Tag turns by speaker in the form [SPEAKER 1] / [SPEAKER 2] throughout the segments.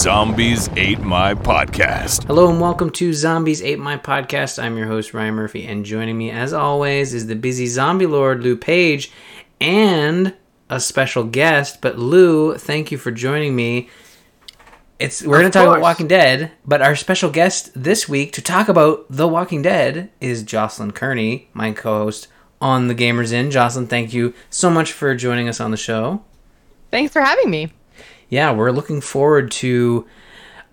[SPEAKER 1] Zombies Ate My Podcast.
[SPEAKER 2] Hello and welcome to Zombies Ate My Podcast. I'm your host, Ryan Murphy, and joining me, as always, is the busy zombie lord, Lou Page, and a special guest. But Lou, thank you for joining me. It's we're going to talk about. Walking Dead, but our special guest this week to talk about The Walking Dead is Jocelyn Kearney, my co-host on The Gamers Inn. Jocelyn, thank you so much for joining us on the show.
[SPEAKER 3] Thanks for having me.
[SPEAKER 2] Yeah, we're looking forward to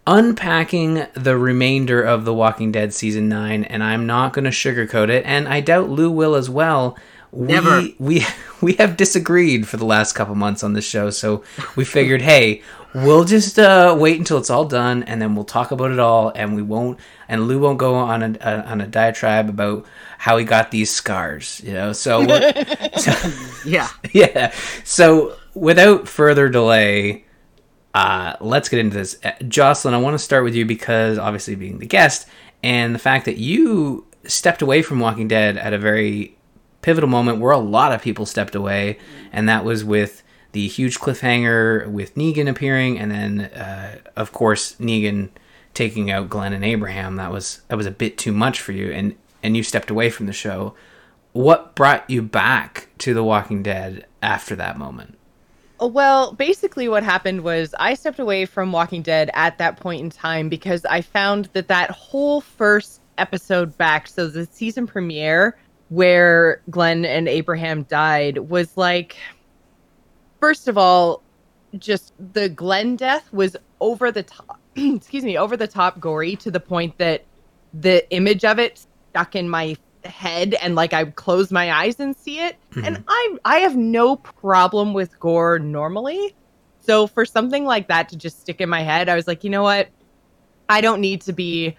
[SPEAKER 2] unpacking the remainder of The Walking Dead season 9 and I'm not going to sugarcoat it and I doubt Lou will as well.
[SPEAKER 4] Never.
[SPEAKER 2] We we we have disagreed for the last couple months on this show, so we figured, hey, we'll just uh, wait until it's all done, and then we'll talk about it all, and we won't, and Lou won't go on a, a on a diatribe about how he got these scars, you know. So, so
[SPEAKER 4] Yeah.
[SPEAKER 2] yeah. So without further delay, uh, let's get into this. Uh, Jocelyn, I want to start with you because obviously being the guest and the fact that you stepped away from Walking Dead at a very pivotal moment where a lot of people stepped away, and that was with the huge cliffhanger with Negan appearing, and then uh, of course Negan taking out Glenn and Abraham. That was that was a bit too much for you, and and you stepped away from the show. What brought you back to The Walking Dead after that moment?
[SPEAKER 3] Well, basically, what happened was I stepped away from Walking Dead at that point in time because I found that that whole first episode back, so the season premiere where Glenn and Abraham died, was like, first of all, just the Glenn death was over the top, excuse me, over the top gory to the point that the image of it stuck in my head and like I close my eyes and see it. Mm-hmm. And I I have no problem with gore normally. So for something like that to just stick in my head, I was like, you know what? I don't need to be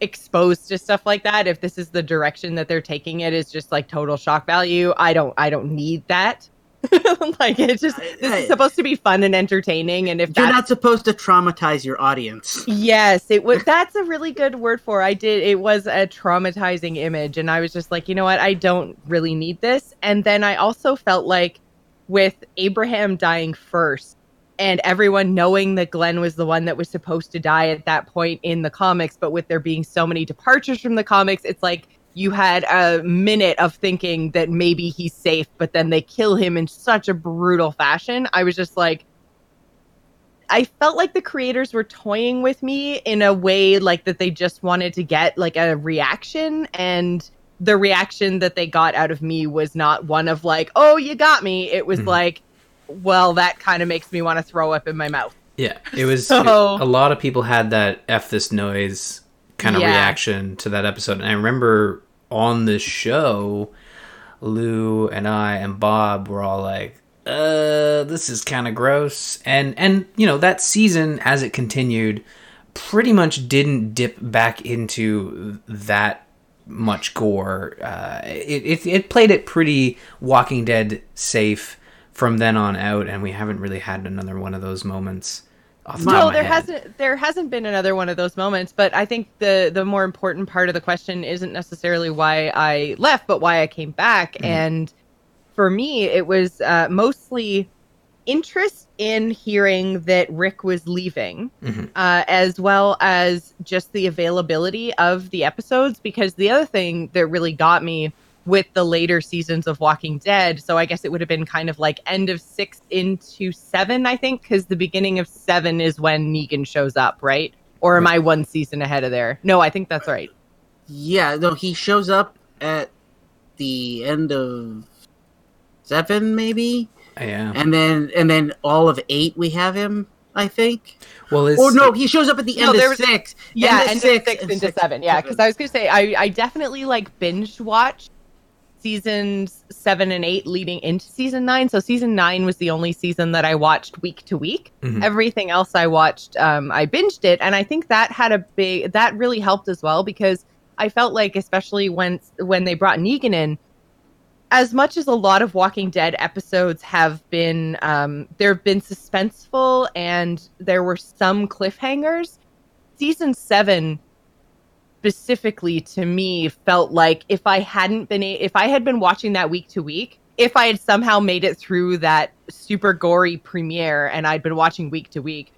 [SPEAKER 3] exposed to stuff like that if this is the direction that they're taking it is just like total shock value. I don't I don't need that. like it's just this is supposed to be fun and entertaining and if
[SPEAKER 4] You're not supposed to traumatize your audience.
[SPEAKER 3] Yes, it was. That's a really good word for. I did. It was a traumatizing image, and I was just like, you know what? I don't really need this. And then I also felt like, with Abraham dying first, and everyone knowing that Glenn was the one that was supposed to die at that point in the comics, but with there being so many departures from the comics, it's like you had a minute of thinking that maybe he's safe, but then they kill him in such a brutal fashion. I was just like. I felt like the creators were toying with me in a way like that they just wanted to get like a reaction and the reaction that they got out of me was not one of like, "Oh, you got me." It was
[SPEAKER 2] Mhm.
[SPEAKER 3] like, "Well, that kind of makes me want to throw up in my mouth."
[SPEAKER 2] Yeah, it was.
[SPEAKER 3] So-
[SPEAKER 2] a lot of people had that "f this noise" kind of
[SPEAKER 3] Yeah.
[SPEAKER 2] reaction to that episode, and I remember on the show, Lou and I and Bob were all like, "Uh, this is kind of gross," and and you know that season as it continued, pretty much didn't dip back into that much gore. Uh, it, it it played it pretty Walking Dead safe from then on out, and we haven't really had another one of those moments. The
[SPEAKER 3] No, there
[SPEAKER 2] head.
[SPEAKER 3] hasn't there hasn't been another one of those moments, but I think the the more important part of the question isn't necessarily why I left, but why I came back. And for me, it was uh, mostly interest in hearing that Rick was leaving,
[SPEAKER 2] Mhm.
[SPEAKER 3] uh, as well as just the availability of the episodes. Because the other thing that really got me with the later seasons of Walking Dead, so I guess it would have been kind of like end of six into seven, I think, because the beginning of seven is when Negan shows up, right? Or am I one season ahead of there? No, I think that's right.
[SPEAKER 4] Yeah, no, he shows up at the end of seven, maybe,
[SPEAKER 2] Yeah.
[SPEAKER 4] and then and then all of eight we have him. I think.
[SPEAKER 2] Well,
[SPEAKER 4] Or no, he shows up at the
[SPEAKER 3] No,
[SPEAKER 4] end
[SPEAKER 3] there
[SPEAKER 4] of
[SPEAKER 3] was-
[SPEAKER 4] six.
[SPEAKER 3] Yeah,
[SPEAKER 4] end
[SPEAKER 3] end
[SPEAKER 4] six,
[SPEAKER 3] of six into
[SPEAKER 4] six-
[SPEAKER 3] seven. Yeah, because I was gonna say I I definitely like binge watched seasons seven and eight leading into season nine. So season nine was the only season that I watched week to week.
[SPEAKER 2] Mhm.
[SPEAKER 3] Everything else I watched, um, I binged it, and I think that had a big that really helped as well because I felt like, especially when when they brought Negan in, as much as a lot of Walking Dead episodes have been, um, there have been suspenseful and there were some cliffhangers. Season seven specifically to me felt like if I hadn't been a- if I had been watching that week to week, if I had somehow made it through that super gory premiere and I'd been watching week to week,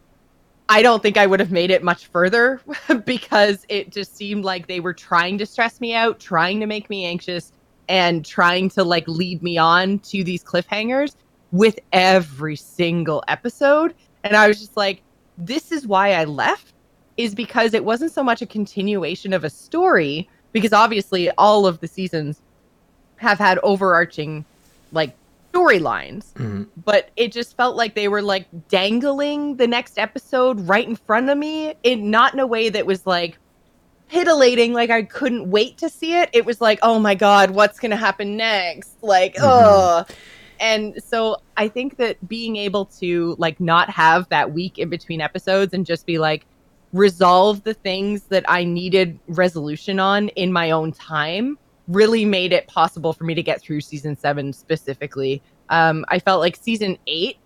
[SPEAKER 3] I don't think I would have made it much further because it just seemed like they were trying to stress me out, trying to make me anxious, and trying to like lead me on to these cliffhangers with every single episode. And I was just like, this is why I left, is because it wasn't so much a continuation of a story, because obviously all of the seasons have had overarching like storylines
[SPEAKER 2] Mhm.
[SPEAKER 3] but it just felt like they were like dangling the next episode right in front of me in not in a way that was like titillating like i couldn't wait to see it it was like oh my god what's gonna happen next like
[SPEAKER 2] Mhm.
[SPEAKER 3] oh and so i think that being able to like not have that week in between episodes and just be like resolve the things that i needed resolution on in my own time really made it possible for me to get through season seven specifically um, I felt like season eight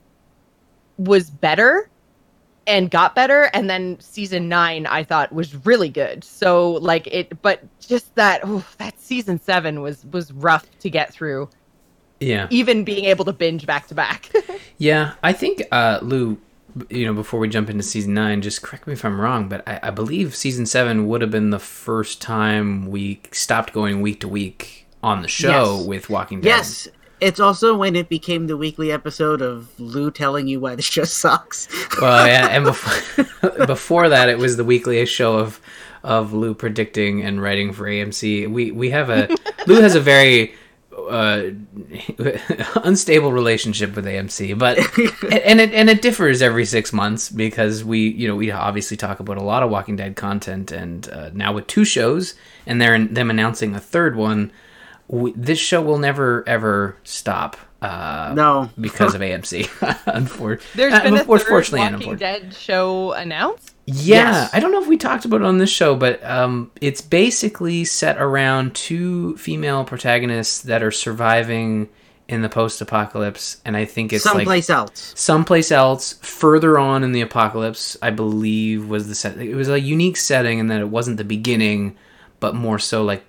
[SPEAKER 3] was better and got better, and then season nine I thought was really good. So like it, but just that oh, that season seven was was rough to get through.
[SPEAKER 2] Yeah.
[SPEAKER 3] Even being able to binge back to back.
[SPEAKER 2] Yeah, I think uh, Lou. You know, before we jump into season nine, just correct me if I'm wrong, but I, I believe season seven would have been the first time we stopped going week to week on the show
[SPEAKER 4] Yes.
[SPEAKER 2] with Walking Dead.
[SPEAKER 4] Yes, it's also when it became the weekly episode of Lou telling you why the show sucks.
[SPEAKER 2] Well, yeah, and before, before that, it was the weekly show of of Lou predicting and writing for AMC. We we have a Lou has a very uh, unstable relationship with AMC, but and it and it differs every six months because we you know we obviously talk about a lot of Walking Dead content, and uh, now with two shows and they're them announcing a third one, we, this show will never ever stop. Uh,
[SPEAKER 4] no,
[SPEAKER 2] because of AMC. Unfor-
[SPEAKER 3] There's
[SPEAKER 2] uh,
[SPEAKER 3] been a third
[SPEAKER 2] unfortunately and
[SPEAKER 3] Walking
[SPEAKER 2] unfortunately.
[SPEAKER 3] Dead show announced.
[SPEAKER 2] Yeah,
[SPEAKER 4] Yes.
[SPEAKER 2] I don't know if we talked about it on this show, but um, it's basically set around two female protagonists that are surviving in the post-apocalypse, and I think it's like
[SPEAKER 4] someplace else.
[SPEAKER 2] someplace else further on in the apocalypse. I believe was the set. It was a unique setting, in that it wasn't the beginning, but more so like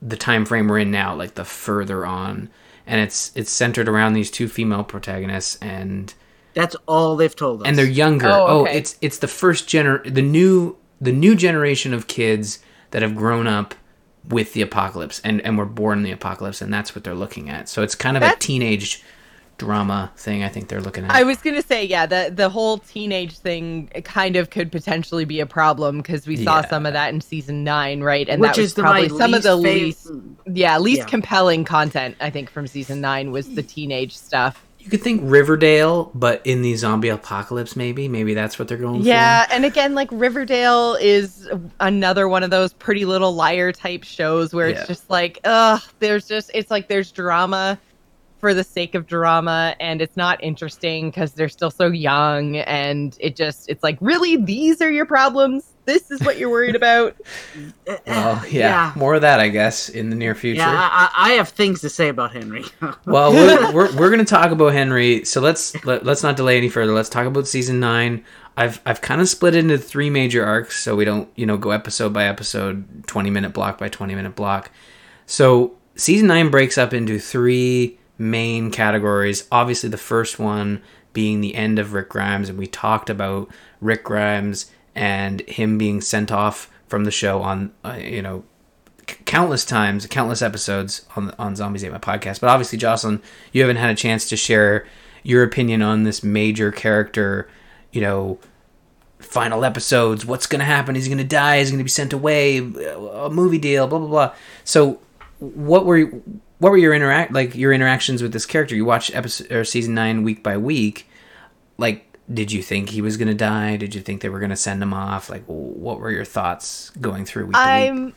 [SPEAKER 2] the time frame we're in now, like the further on. And it's it's centered around these two female protagonists, and
[SPEAKER 4] That's all they've told us.
[SPEAKER 2] and they're younger.
[SPEAKER 3] Oh,
[SPEAKER 2] Oh, it's it's the first gener the new the new generation of kids that have grown up with the apocalypse and and were born in the apocalypse, and that's what they're looking at. So it's kind of a
[SPEAKER 3] That's-
[SPEAKER 2] teenage drama thing. I think they're looking at.
[SPEAKER 3] I was gonna say, yeah, the the whole teenage thing kind of could potentially be a problem because we saw
[SPEAKER 2] Yeah.
[SPEAKER 3] some of that in season nine, right? And
[SPEAKER 4] which
[SPEAKER 3] that was
[SPEAKER 4] is
[SPEAKER 3] probably some of the
[SPEAKER 4] least
[SPEAKER 3] least, yeah, least
[SPEAKER 4] Yeah.
[SPEAKER 3] compelling content I think from season nine was the teenage stuff.
[SPEAKER 2] you could think Riverdale, but in the zombie apocalypse, maybe maybe that's what they're going for.
[SPEAKER 3] Yeah, and again, like Riverdale is another one of those Pretty Little Liar type shows where
[SPEAKER 2] Yeah.
[SPEAKER 3] it's just like, ugh, there's just it's like there's drama for the sake of drama, and it's not interesting because they're still so young, and it just it's like, really, these are your problems. This is what you're worried about.
[SPEAKER 2] for. Well, yeah, more of that, I guess, in the near future.
[SPEAKER 4] Yeah, I, I I have things to say about Henry.
[SPEAKER 2] Well, we're, we're, we're going to talk about Henry. So let's let, let's not delay any further. Let's talk about season nine. I've I've kind of split it into three major arcs, so we don't you know go episode by episode, twenty minute block by twenty minute block. So season nine breaks up into three main categories. Obviously, the first one being the end of Rick Grimes, and we talked about Rick Grimes and him being sent off from the show on uh, you know c- countless times, countless episodes on on Zombies Ate My podcast. But obviously, Jocelyn, you haven't had a chance to share your opinion on this major character. You know, final episodes. What's going to happen? Is he going to die? Is he going to be sent away? A movie deal. Blah blah blah. So, what were what were your interact like your interactions with this character? You watched episode or season nine week by week. Like, did you think he was going to die? Did you think they were going to send him off? Like, what were your thoughts going through week to week?
[SPEAKER 3] I'm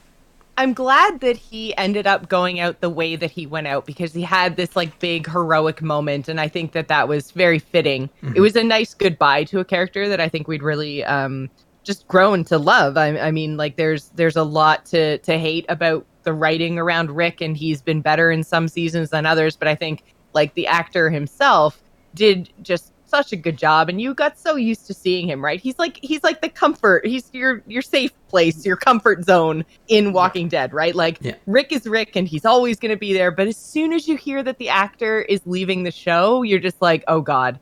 [SPEAKER 3] I'm glad that he ended up going out the way that he went out because he had this like big heroic moment, and I think that that was very fitting. It was a nice goodbye to a character that I think we'd really um, just grown to love. I, I mean, like there's there's a lot to to hate about the writing around Rick, and he's been better in some seasons than others. But I think like the actor himself did just such a good job and you got so used to seeing him right he's like he's like the comfort he's your your safe place your comfort zone in walking dead right like
[SPEAKER 2] Yeah.
[SPEAKER 3] rick is rick and he's always going to be there but as soon as you hear that the actor is leaving the show you're just like oh god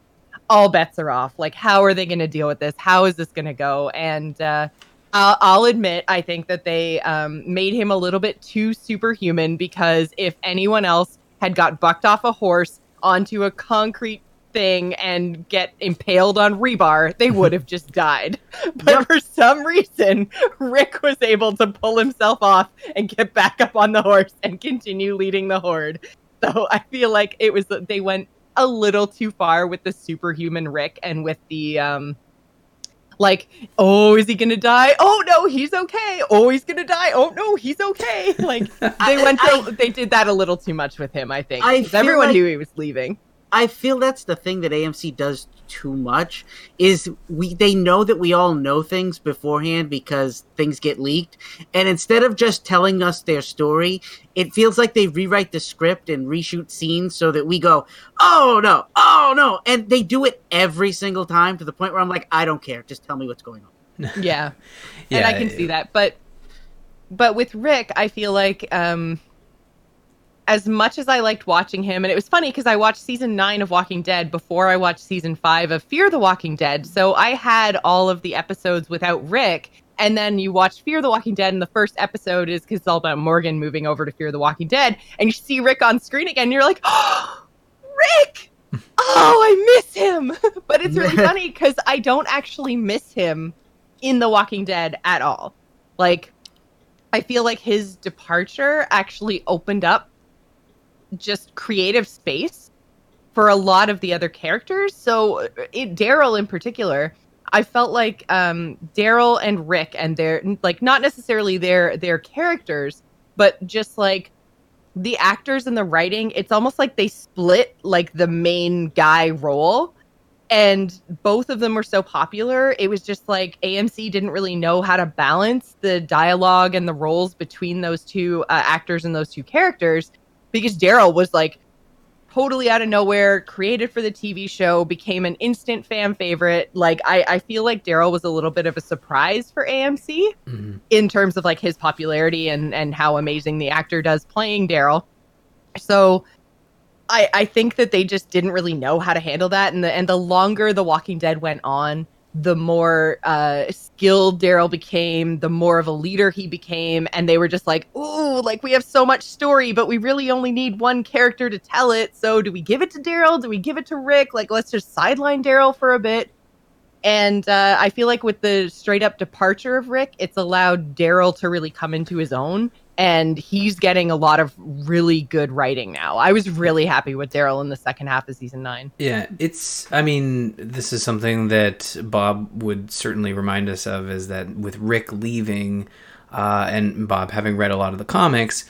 [SPEAKER 3] all bets are off like how are they going to deal with this how is this going to go and uh I'll, I'll admit, I think that they um, made him a little bit too superhuman because if anyone else had got bucked off a horse onto a concrete thing and get impaled on rebar, they would have just died. But for some reason, Rick was able to pull himself off and get back up on the horse and continue leading the horde. So I feel like it was they went a little too far with the superhuman Rick and with the um like, oh, is he gonna die? Oh no, he's okay. Oh, he's gonna die. Oh no, he's okay. Like they
[SPEAKER 4] I-
[SPEAKER 3] went,
[SPEAKER 4] I-
[SPEAKER 3] they did that a little too much with him. I think
[SPEAKER 4] I
[SPEAKER 3] everyone
[SPEAKER 4] like-
[SPEAKER 3] knew he was leaving.
[SPEAKER 4] I feel that's the thing that AMC does too much is we they know that we all know things beforehand because things get leaked. And instead of just telling us their story it feels like they rewrite the script and reshoot scenes so that we go oh no oh no. And they do it every single time to the point where I'm like I don't care. Just tell me what's going on.
[SPEAKER 3] Yeah, and I can see that. But but with Rick, I feel like um as much as I liked watching him, and it was funny because I watched season nine of Walking Dead before I watched season five of Fear the Walking Dead. So I had all of the episodes without Rick. And then you watch Fear the Walking Dead, and the first episode is because it's all about Morgan moving over to Fear the Walking Dead, and you see Rick on screen again. And you're like, oh, Rick! Oh, I miss him. but it's really funny because I don't actually miss him in The Walking Dead at all. Like, I feel like his departure actually opened up just creative space for a lot of the other characters. So, Daryl in particular, I felt like um, Daryl and Rick and their like not necessarily their their characters, but just like the actors and the writing. It's almost like they split like the main guy role and both of them were so popular it was just like amc didn't really know how to balance the dialogue and the roles between those two uh, actors and those two characters because daryl was like totally out of nowhere created for the tv show became an instant fan favorite like i, I feel like daryl was a little bit of a surprise for amc
[SPEAKER 2] Mhm.
[SPEAKER 3] in terms of like his popularity and and how amazing the actor does playing daryl so I, I think that they just didn't really know how to handle that and the and the longer the walking dead went on the more uh skilled daryl became the more of a leader he became and they were just like ooh like we have so much story but we really only need one character to tell it so do we give it to daryl? Do we give it to rick? Like let's just sideline daryl for a bit. And uh, I feel like with the straight up departure of Rick, it's allowed Daryl to really come into his own, and he's getting a lot of really good writing now. I was really happy with Daryl in the second half of season nine.
[SPEAKER 2] Yeah, it's. I mean, this is something that Bob would certainly remind us of is that with Rick leaving, uh, and Bob having read a lot of the comics,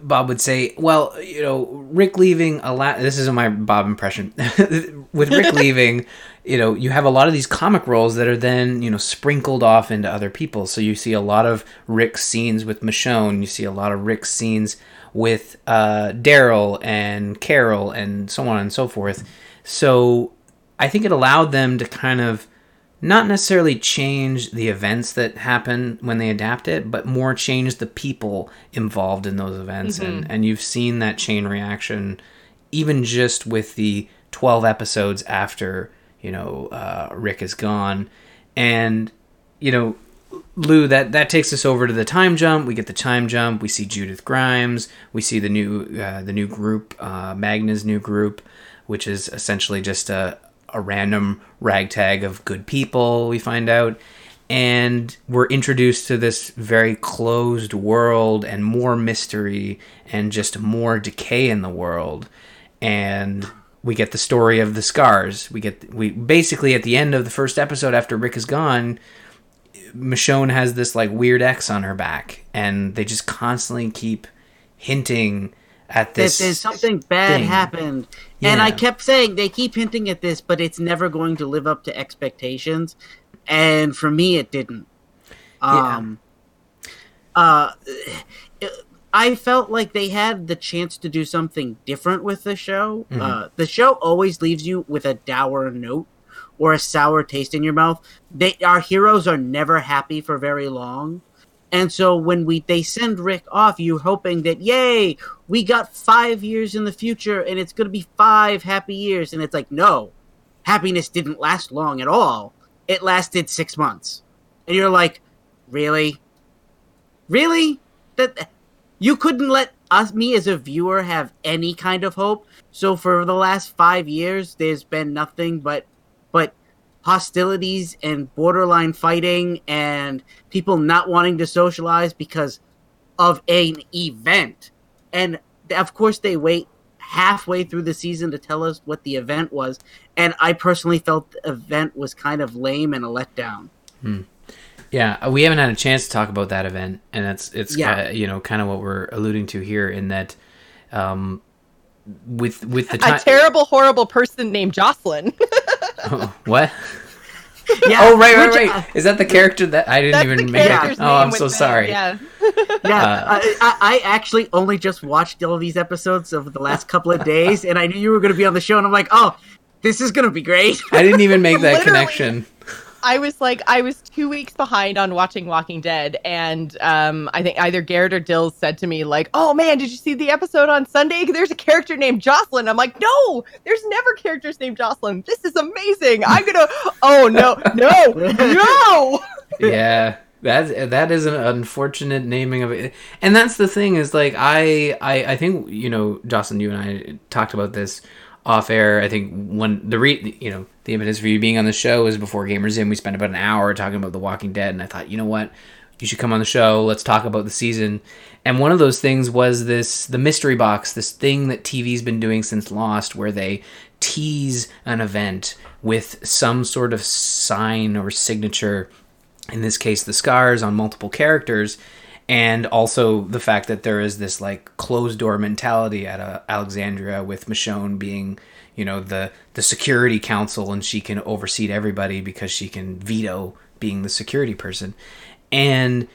[SPEAKER 2] Bob would say, "Well, you know, Rick leaving a lot. This isn't my Bob impression. with Rick leaving, you know, you have a lot of these comic roles that are then you know sprinkled off into other people. So you see a lot of Rick's scenes with Michonne. You see a lot of Rick's scenes with uh, Daryl and Carol and so on and so forth. So I think it allowed them to kind of not necessarily change the events that happen when they adapt it, but more change the people involved in those events. And, and you've seen that chain reaction even just with the 12 episodes after, you know, uh, Rick is gone. And, you know, Lou, that that takes us over to the time jump. We get the time jump. We see Judith Grimes. We see the new uh, the new group, uh, Magna's new group, which is essentially just a a random ragtag of good people. We find out, and we're introduced to this very closed world and more mystery and just more decay in the world. And we get the story of the scars. We get we basically at the end of the first episode after Rick is gone Michonne has this like weird X on her back, and they just constantly keep hinting at
[SPEAKER 4] that
[SPEAKER 2] this.
[SPEAKER 4] there's something bad
[SPEAKER 2] thing.
[SPEAKER 4] happened. And I kept saying they keep hinting at this, but it's never going to live up to expectations. And for me, it didn't.
[SPEAKER 2] Yeah.
[SPEAKER 4] Um, uh, I felt like they had the chance to do something different with the show.
[SPEAKER 2] Mm-hmm.
[SPEAKER 4] Uh, the show always leaves you with a dour note or a sour taste in your mouth. They our heroes are never happy for very long. And so when we they send Rick off, you're hoping that yay, we got five years in the future, and it's going to be five happy years. And it's like, no, happiness didn't last long at all. It lasted six months, and you're like, really, really that you couldn't let us me as a viewer have any kind of hope. So for the last five years, there's been nothing but but hostilities and borderline fighting and people not wanting to socialize because of an event. And of course, they wait halfway through the season to tell us what the event was. And I personally felt the event was kind of lame and a letdown. Hmm.
[SPEAKER 2] Yeah, uh, we haven't had a chance to talk about that event, and that's it's
[SPEAKER 4] Yeah.
[SPEAKER 2] yeah. you know kind of what we're alluding to here in that um, with with the
[SPEAKER 3] A terrible, horrible person named Jocelyn.
[SPEAKER 2] what?
[SPEAKER 4] Yeah,
[SPEAKER 2] Oh right, right,
[SPEAKER 4] uh,
[SPEAKER 2] right. Is that the character that I didn't
[SPEAKER 3] That's
[SPEAKER 2] even make?
[SPEAKER 3] character's
[SPEAKER 2] Oh, I'm so
[SPEAKER 3] the-
[SPEAKER 2] sorry.
[SPEAKER 3] Yeah.
[SPEAKER 4] Yeah,
[SPEAKER 2] Uh,
[SPEAKER 4] I, I, I actually only just watched all these episodes over the last couple of days, and I knew you were going to be on the show, and I'm like, oh, this is going to be great.
[SPEAKER 2] I didn't even make that connection.
[SPEAKER 3] I was like, I was two weeks behind on watching Walking Dead, and um, I think either Garrett or Dills said to me like, "Oh man, did you see the episode on Sunday? There's a character named Jocelyn." I'm like, "No, there's never characters named Jocelyn. This is amazing. I'm gonna. Oh no, no, no."
[SPEAKER 2] yeah that that is an unfortunate naming of it and that's the thing is like I, I i think you know jocelyn you and i talked about this off air i think when the re you know the impetus for you being on the show was before gamers inn we spent about an hour talking about the walking dead and i thought you know what? You should come on the show. Let's talk about the season. And one of those things was this the mystery box this thing that tv's been doing since lost where they tease an event with some sort of sign or signature in this case the scars on multiple characters and also the fact that there is this like closed door mentality at uh, Alexandria with Michonne being you know the the security council and she can oversee everybody because she can veto being the security person. And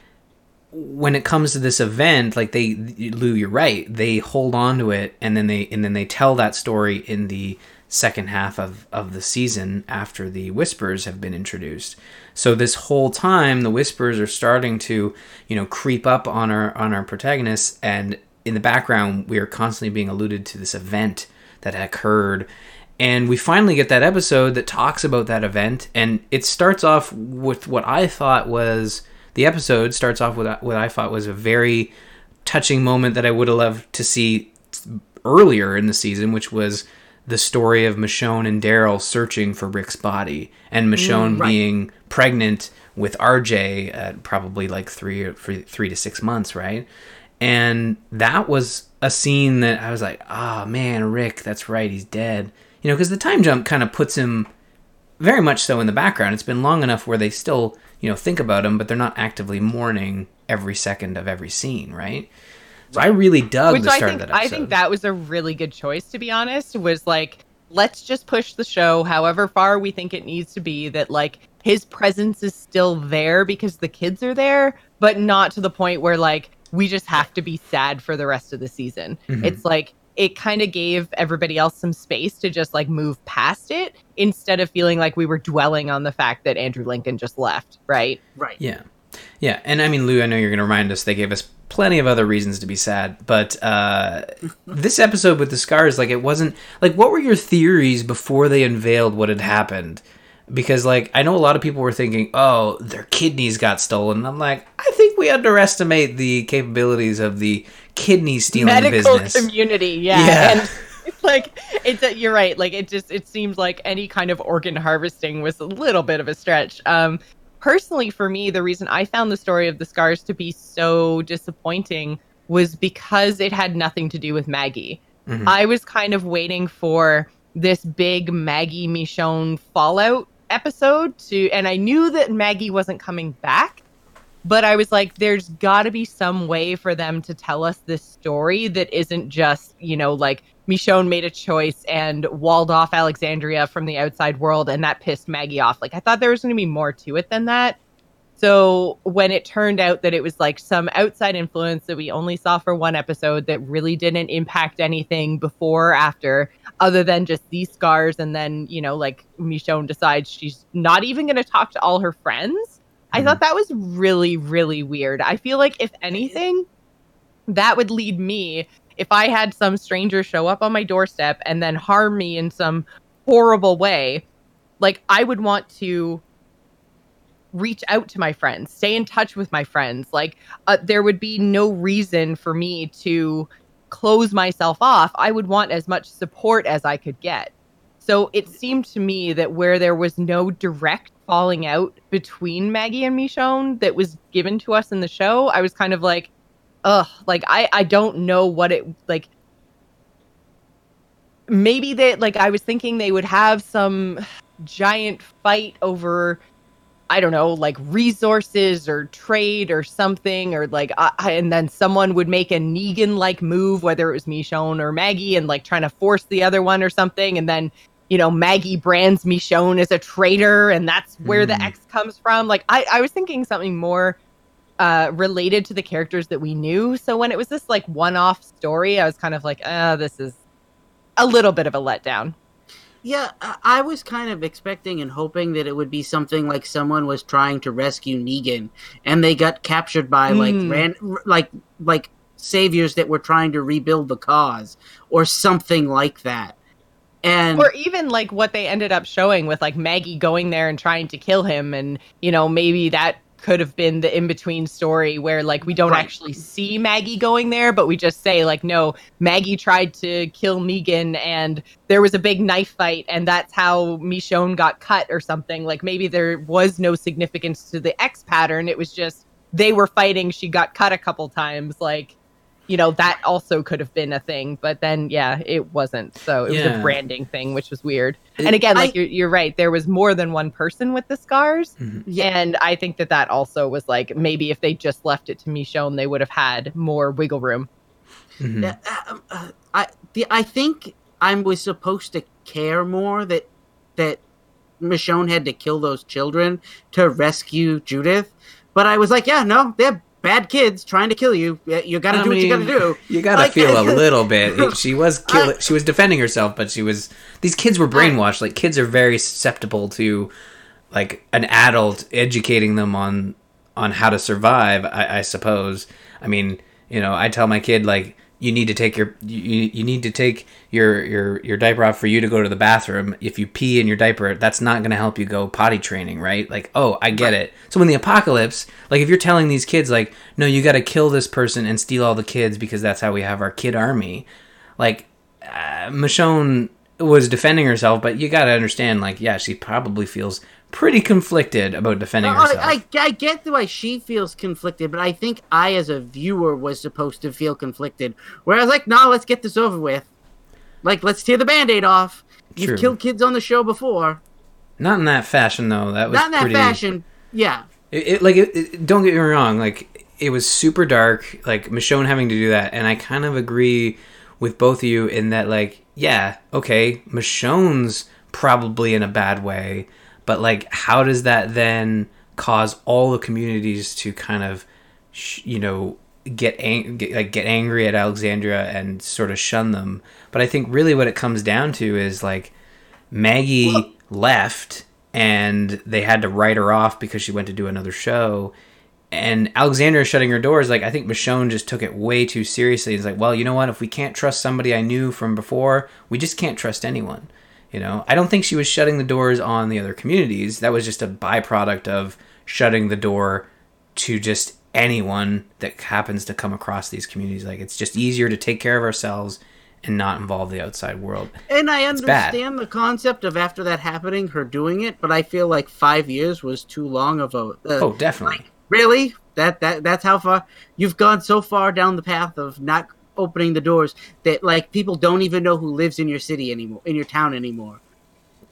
[SPEAKER 2] when it comes to this event like they Lou you're right. They hold on to it and then they and then they tell that story in the second half of of the season after the whispers have been introduced so this whole time the whispers are starting to you know creep up on our on our protagonists and in the background we are constantly being alluded to this event that occurred. And we finally get that episode that talks about that event and it starts off with what i thought was the episode starts off with what i thought was a very touching moment that i would have loved to see earlier in the season which was the story of michonne and daryl searching for rick's body and michonne
[SPEAKER 4] right.
[SPEAKER 2] being pregnant with rj at probably like three or three, three to six months right and that was a scene that I was like, "Ah, man, Rick, that's right, he's dead." You know, because the time jump kind of puts him very much so in the background. It's been long enough where they still, you know, think about him, but they're not actively mourning every second of every scene, right? So I really dug
[SPEAKER 3] Which
[SPEAKER 2] the
[SPEAKER 3] I think
[SPEAKER 2] of that
[SPEAKER 3] I think that was a really good choice to be honest. Was like let's just push the show however far we think it needs to be. That like his presence is still there because the kids are there, but not to the point where like we just have to be sad for the rest of the season.
[SPEAKER 2] Mhm.
[SPEAKER 3] It's like it kind of gave everybody else some space to just like move past it instead of feeling like we were dwelling on the fact that Andrew Lincoln just left, right?
[SPEAKER 4] right.
[SPEAKER 2] Yeah. Yeah. And I mean, Lou, I know you're going to remind us they gave us plenty of other reasons to be sad, but uh, this episode with the scars, like, it wasn't like, what were your theories before they unveiled what had happened? Because, like, I know a lot of people were thinking, oh, their kidneys got stolen. And I'm like, I think we underestimate the capabilities of the kidney stealing
[SPEAKER 3] medical
[SPEAKER 2] business.
[SPEAKER 3] community yeah,
[SPEAKER 2] Yeah.
[SPEAKER 3] and it's like it's a, you're right like it just it seems like any kind of organ harvesting was a little bit of a stretch um personally for me the reason i found the story of the scars to be so disappointing was because it had nothing to do with maggie
[SPEAKER 2] Mhm.
[SPEAKER 3] i was kind of waiting for this big maggie michonne fallout episode to and i knew that maggie wasn't coming back but I was like, there's got to be some way for them to tell us this story that isn't just, you know, like Michonne made a choice and walled off Alexandria from the outside world, and that pissed Maggie off. Like, I thought there was going to be more to it than that. So when it turned out that it was like some outside influence that we only saw for one episode that really didn't impact anything before or after, other than just these scars, and then you know, like Michonne decides she's not even going to talk to all her friends. I mm-hmm. thought that was really, really weird. I feel like if anything, that would lead me if I had some stranger show up on my doorstep and then harm me in some horrible way. Like I would want to reach out to my friends, stay in touch with my friends. Like uh, there would be no reason for me to close myself off. I would want as much support as I could get. So it seemed to me that where there was no direct falling out between Maggie and Michonne that was given to us in the show, I was kind of like, ugh, like I I don't know what it like. Maybe they like I was thinking they would have some giant fight over I don't know, like resources or trade or something, or like, uh, and then someone would make a Negan like move, whether it was Michonne or Maggie, and like trying to force the other one or something. And then, you know, Maggie brands Michonne as a traitor, and that's where the X comes from. Like, I, I was thinking something more uh, related to the characters that we knew. So when it was this like one off story, I was kind of like, ah, this is a little bit of a letdown.
[SPEAKER 4] Yeah, I I was kind of expecting and hoping that it would be something like someone was trying to rescue Negan, and they got captured by like
[SPEAKER 3] Mm.
[SPEAKER 4] ran like like saviors that were trying to rebuild the cause, or something like that. And
[SPEAKER 3] or even like what they ended up showing with like Maggie going there and trying to kill him and you know maybe that could have been the in between story where like we don't
[SPEAKER 4] Right.
[SPEAKER 3] actually see Maggie going there but we just say like no Maggie tried to kill Negan and there was a big knife fight and that's how Michonne got cut or something. Like maybe there was no significance to the X pattern. It was just they were fighting. She got cut a couple times. Like you know that also could have been a thing but then yeah it wasn't. So it was a branding thing which was weird.
[SPEAKER 2] It-
[SPEAKER 3] and again like
[SPEAKER 4] I-
[SPEAKER 3] you're, you're right there was more than one person with the scars.
[SPEAKER 4] Yeah.
[SPEAKER 3] and i think that that also was like maybe if they just left it to Michonne they would have had more wiggle room.
[SPEAKER 2] Mhm.
[SPEAKER 4] Yeah, um, uh, I the, I think I was supposed to care more that that Michonne had to kill those children to rescue Judith, but I was like, yeah, no, they're bad kids trying to kill you. You got to do what you got to do.
[SPEAKER 2] You gotta
[SPEAKER 4] Like-
[SPEAKER 2] feel a little bit. She was kill-
[SPEAKER 4] I-
[SPEAKER 2] she was defending herself, but she was. These kids were brainwashed. Like kids are very susceptible to, like an adult educating them on on how to survive. I, I suppose. I mean, you know, I tell my kid like you need to take your you, you need to take your your your diaper off for you to go to the bathroom. If you pee in your diaper, that's not going to help you go potty training, right? Like, oh, I get it. So when the apocalypse, like if you're telling these kids like, no, you got to kill this person and steal all the kids because that's how we have our kid army. Like uh, Michonne was defending herself, but you got to understand like, yeah, she probably feels pretty conflicted about defending herself.
[SPEAKER 4] I, I, I get the way she feels conflicted, but I think I, as a viewer, was supposed to feel conflicted. Where I was like, no, let's get this over with. Like, let's tear the band aid off. You've
[SPEAKER 2] True.
[SPEAKER 4] killed kids on the show before.
[SPEAKER 2] Not in that fashion though. That was
[SPEAKER 4] Not in that
[SPEAKER 2] pretty,
[SPEAKER 4] fashion. Yeah.
[SPEAKER 2] It, it like it, it- don't get me wrong, like it was super dark, like Michonne having to do that, and I kind of agree with both of you in that like yeah, okay, Michonne's probably in a bad way, but like how does that then cause all the communities to kind of sh- you know get, ang- get like get angry at Alexandria and sort of shun them. But I think really what it comes down to is like Maggie left and they had to write her off because she went to do another show. And Alexandria shutting her doors, like I think Michonne just took it way too seriously. It's like, well, you know what? If we can't trust somebody I knew from before, we just can't trust anyone. You know, I don't think she was shutting the doors on the other communities. That was just a byproduct of shutting the door to just anyone that happens to come across these communities. Like it's just easier to take care of ourselves and not involve the outside world.
[SPEAKER 4] And I understand the concept of after that happening, her doing it, but I feel like five years was too long of a. Uh,
[SPEAKER 2] Oh, definitely.
[SPEAKER 4] Really? That that that's how far you've gone so far down the path of not opening the doors that like people don't even know who lives in your city anymore, in your town anymore.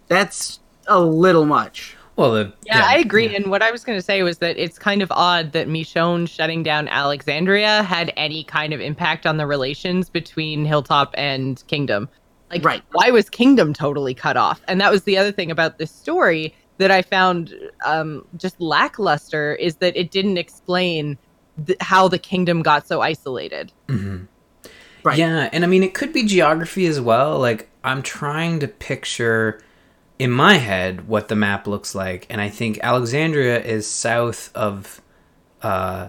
[SPEAKER 4] That's a little much.
[SPEAKER 2] Well, the,
[SPEAKER 3] Yeah, I agree. And what I was going to say was that it's kind of odd that Michonne shutting down Alexandria had any kind of impact on the relations between Hilltop and Kingdom. Like,
[SPEAKER 4] Right.
[SPEAKER 3] why was Kingdom totally cut off? And that was the other thing about this story that I found um, just lackluster is that it didn't explain th- how the Kingdom got so isolated.
[SPEAKER 2] Mhm.
[SPEAKER 4] Right.
[SPEAKER 2] Yeah, and I mean it could be geography as well. Like I'm trying to picture in my head what the map looks like, and I think Alexandria is south of uh,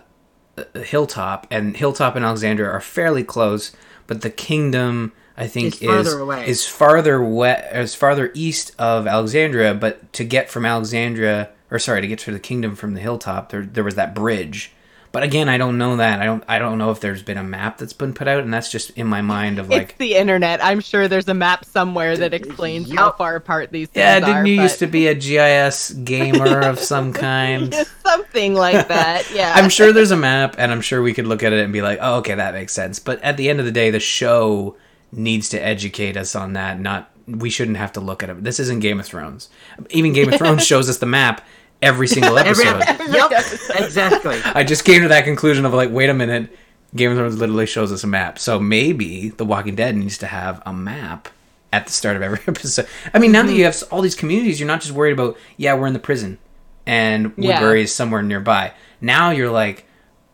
[SPEAKER 2] Hilltop, and Hilltop and Alexandria are fairly close, but the kingdom I think
[SPEAKER 4] Is
[SPEAKER 2] is
[SPEAKER 4] farther away.
[SPEAKER 2] is farther west, is farther east of Alexandria. But to get from Alexandria, or sorry, to get to the kingdom from the hilltop, there there was that bridge. But again, I don't know that. I don't. I don't know if there's been a map that's been put out, and that's just in my mind of
[SPEAKER 3] it's
[SPEAKER 2] like,
[SPEAKER 3] the internet. I'm sure there's a map somewhere that explains how far apart these things
[SPEAKER 2] yeah, didn't you
[SPEAKER 3] but-
[SPEAKER 2] used to be a GIS gamer of some kind?
[SPEAKER 3] Something like that. Yeah.
[SPEAKER 2] I'm sure there's a map, and I'm sure we could look at it and be like, oh, okay, that makes sense. But at the end of the day, the show needs to educate us on that. Not we shouldn't have to look at it. This isn't Game of Thrones. Even Game of Thrones shows us the map every single
[SPEAKER 4] Every,
[SPEAKER 2] episode.
[SPEAKER 4] yep, exactly.
[SPEAKER 2] I just came to that conclusion of like, wait a minute, Game of Thrones literally shows us a map. So maybe The Walking Dead needs to have a map at the start of every episode. I mean, now that mm-hmm. you have all these communities, you're not just worried about, yeah, we're in the prison and
[SPEAKER 3] Yeah.
[SPEAKER 2] Woodbury is somewhere nearby. Now you're like,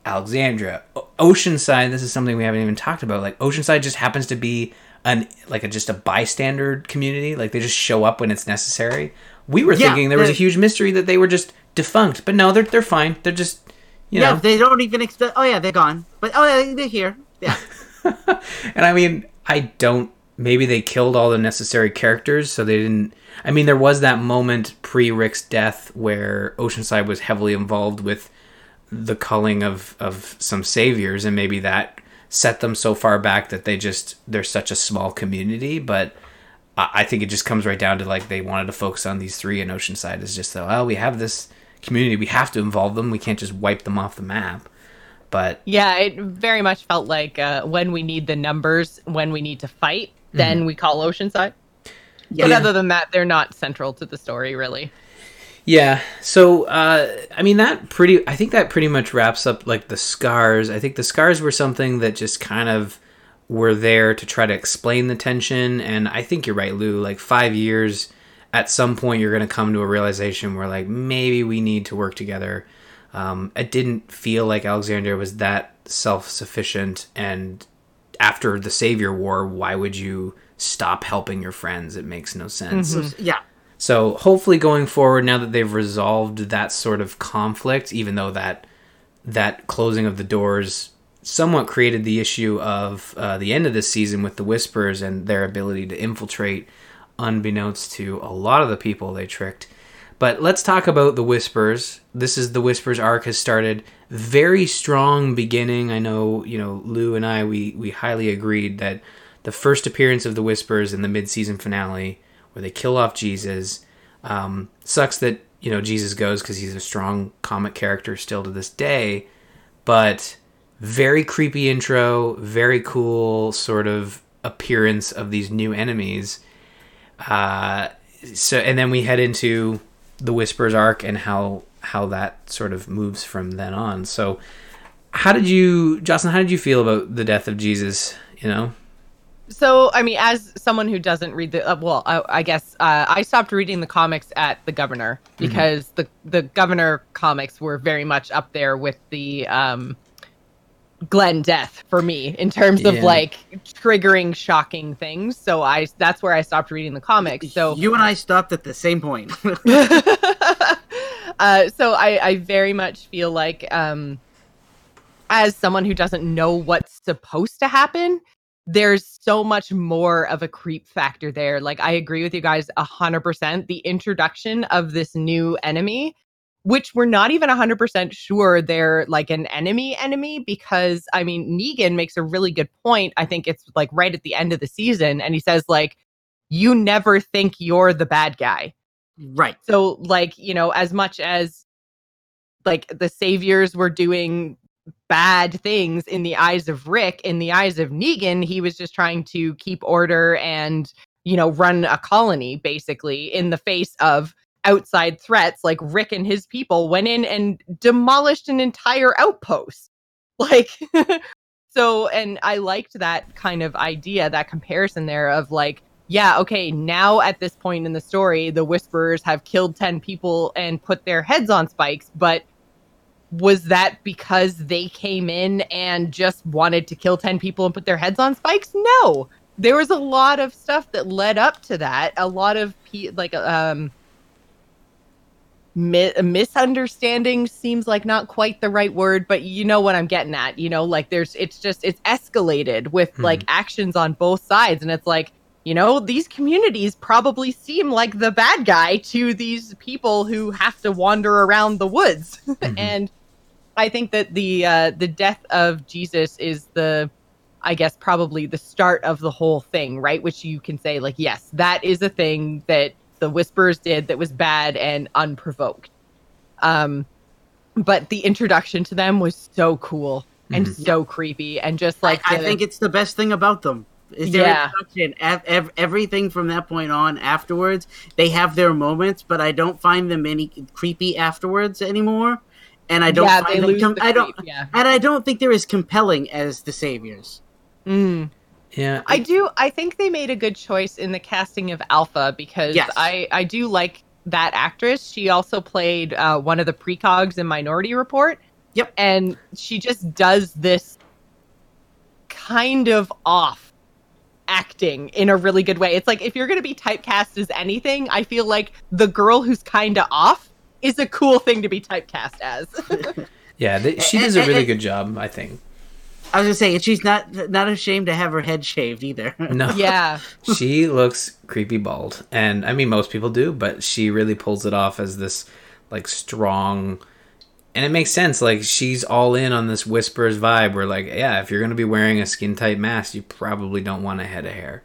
[SPEAKER 2] Alexandria, O- Oceanside. This is something we haven't even talked about. Like Oceanside just happens to be an like a, just a bystander community. Like they just show up when it's necessary. We were
[SPEAKER 4] Yeah,
[SPEAKER 2] thinking there was a huge mystery that they were just defunct, but no, they're they're fine. They're just you
[SPEAKER 4] yeah,
[SPEAKER 2] know.
[SPEAKER 4] they don't even expect. Oh yeah, they're gone. But oh yeah, they're here. Yeah.
[SPEAKER 2] And I mean, I don't. Maybe they killed all the necessary characters, so they didn't. I mean, there was that moment pre Rick's death where Oceanside was heavily involved with the culling of of some saviors, and maybe that set them so far back that they just they're such a small community. But I, I think it just comes right down to like they wanted to focus on these three, and Oceanside is just that. Well, we have this community, we have to involve them. We can't just wipe them off the map. But
[SPEAKER 3] Yeah, it very much felt like uh, when we need the numbers, when we need to fight, then we call Oceanside. But other than that, they're not central to the story, really.
[SPEAKER 2] Yeah. So, uh, I mean, that pretty, I think that pretty much wraps up like the scars. I think the scars were something that just kind of were there to try to explain the tension. And I think you're right, Lou. Like five years, at some point, you're going to come to a realization where like maybe we need to work together. Um, it didn't feel like Alexandria was that self sufficient. And after the Savior War, why would you stop helping your friends? It makes no sense.
[SPEAKER 4] Yeah.
[SPEAKER 2] So hopefully going forward, now that they've resolved that sort of conflict, even though that that closing of the doors somewhat created the issue of uh, the end of this season with the Whispers and their ability to infiltrate, unbeknownst to a lot of the people they tricked. But let's talk about the Whispers. This is the Whispers arc has started very strong beginning. I know you know Lou and I we we highly agreed that the first appearance of the Whispers in the mid-season finale, where they kill off Jesus, um, sucks that you know Jesus goes because he's a strong comic character still to this day, but very creepy intro, very cool sort of appearance of these new enemies. Uh, so and then we head into the Whispers arc and how how that sort of moves from then on. So how did you, Jocelyn? How did you feel about the death of Jesus? You know.
[SPEAKER 3] So, I mean, as someone who doesn't read the, uh, well, I, I guess uh, I stopped reading the comics at the Governor because the the Governor comics were very much up there with the um, Glenn death for me in terms of
[SPEAKER 2] Yeah.
[SPEAKER 3] like triggering, shocking things. So I that's where I stopped reading the comics. So
[SPEAKER 4] you and I stopped at the same point.
[SPEAKER 3] uh, so I, I very much feel like um, as someone who doesn't know what's supposed to happen there's so much more of a creep factor there like i agree with you guys 100% the introduction of this new enemy which we're not even 100% sure they're like an enemy enemy because i mean negan makes a really good point i think it's like right at the end of the season and he says like you never think you're the bad guy
[SPEAKER 4] right.
[SPEAKER 3] so like you know as much as like the saviors were doing bad things in the eyes of rick in the eyes of negan he was just trying to keep order and you know run a colony basically in the face of outside threats like Rick and his people went in and demolished an entire outpost. Like so and I liked that kind of idea, that comparison there of like yeah, okay, now at this point in the story, the Whisperers have killed 10 people and put their heads on spikes, but was that because they came in and just wanted to kill 10 people and put their heads on spikes? No. There was a lot of stuff that led up to that. A lot of pe- like um mi- misunderstanding seems like not quite the right word, but you know what I'm getting at. You know, like there's it's just it's escalated with
[SPEAKER 2] Mhm.
[SPEAKER 3] like actions on both sides and it's like you know, these communities probably seem like the bad guy to these people who have to wander around the woods. and I think that the uh, the death of Jesus is the, I guess, probably the start of the whole thing, right? Which you can say, like, yes, that is a thing that the Whisperers did that was bad and unprovoked. Um, but the introduction to them was so cool and so creepy, and just like
[SPEAKER 4] I, I think it's the best thing about them. Is their
[SPEAKER 3] Yeah.
[SPEAKER 4] introduction. Ev- ev- everything from that point on afterwards, they have their moments, but I don't find them any creepy afterwards anymore. And I don't
[SPEAKER 3] yeah,
[SPEAKER 4] find
[SPEAKER 3] they
[SPEAKER 4] them
[SPEAKER 3] lose
[SPEAKER 4] com-
[SPEAKER 3] the
[SPEAKER 4] I don't
[SPEAKER 3] creep, yeah.
[SPEAKER 4] and I don't think they're as compelling as the saviors.
[SPEAKER 3] Mm.
[SPEAKER 2] Yeah,
[SPEAKER 3] I do. I think they made a good choice in the casting of Alpha because
[SPEAKER 4] Yes.
[SPEAKER 3] I I do like that actress. She also played uh, one of the precogs in Minority Report.
[SPEAKER 4] Yep.
[SPEAKER 3] and she just does this kind of off acting in a really good way. It's like if you're going to be typecast as anything, I feel like the girl who's kind of off is a cool thing to be typecast as.
[SPEAKER 2] yeah. They, she does a really good job, I think.
[SPEAKER 4] I was gonna say, and she's not not ashamed to have her head shaved either.
[SPEAKER 2] No,
[SPEAKER 3] yeah.
[SPEAKER 2] she looks creepy bald, and I mean most people do, but she really pulls it off as this like strong, and it makes sense. Like she's all in on this whispers vibe. Where like, yeah, if you're gonna be wearing a skin tight mask, you probably don't want a head of hair,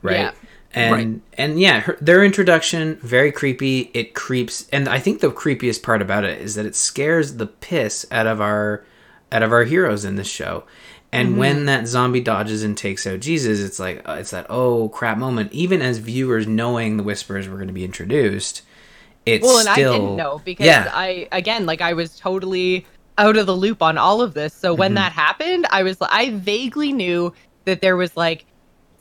[SPEAKER 2] right?
[SPEAKER 3] Yeah.
[SPEAKER 2] And and yeah, her, their introduction very creepy. It creeps, and I think the creepiest part about it is that it scares the piss out of our out of our heroes in this show. And
[SPEAKER 3] Mm-hmm.
[SPEAKER 2] when that zombie dodges and takes out Jesus, it's like uh, it's that oh crap moment. Even as viewers knowing the whispers were going to be introduced, it's
[SPEAKER 3] well, and
[SPEAKER 2] still
[SPEAKER 3] I didn't know because
[SPEAKER 2] yeah.
[SPEAKER 3] I again like I was totally out of the loop on all of this. So
[SPEAKER 2] Mm-hmm.
[SPEAKER 3] when that happened, I was I vaguely knew that there was like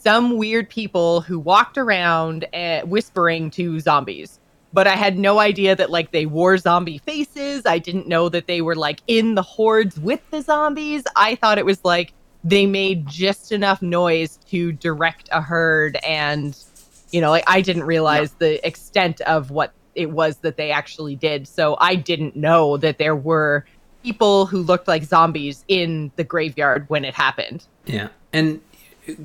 [SPEAKER 3] some weird people who walked around uh, whispering to zombies. But I had no idea that like they wore zombie faces. I didn't know that they were like in the hordes with the zombies. I thought it was like they made just enough noise to direct a herd and you know like i didn't realize the extent of what it was that they actually did so i didn't know that there were people who looked like zombies in the graveyard when it happened
[SPEAKER 2] Yeah, and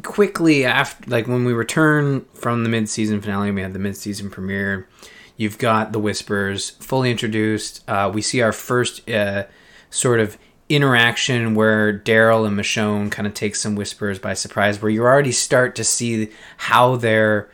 [SPEAKER 2] quickly after, like when we return from the mid-season finale, we had the mid-season premiere. You've got the whispers fully introduced. Uh, we see our first uh, sort of interaction where Daryl and Michonne kind of take some whispers by surprise, where you already start to see how they're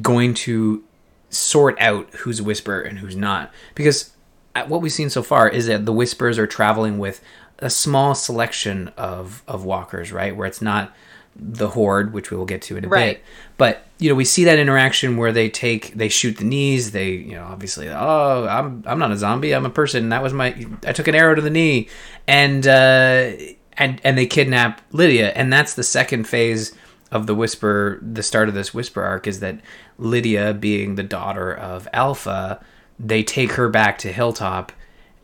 [SPEAKER 2] going to sort out who's a whisperer and who's not. Because uh, what we've seen so far is that the whispers are traveling with a small selection of of walkers, right? Where it's not the horde, which we will get to in a
[SPEAKER 3] Right.
[SPEAKER 2] bit. But you know, we see that interaction where they take they shoot the knees. They you know obviously oh I'm I'm not a zombie. I'm a person. That was my I took an arrow to the knee, and uh, and and they kidnap Lydia, and that's the second phase of the whisper. The start of this whisper arc is that Lydia, being the daughter of Alpha, they take her back to Hilltop,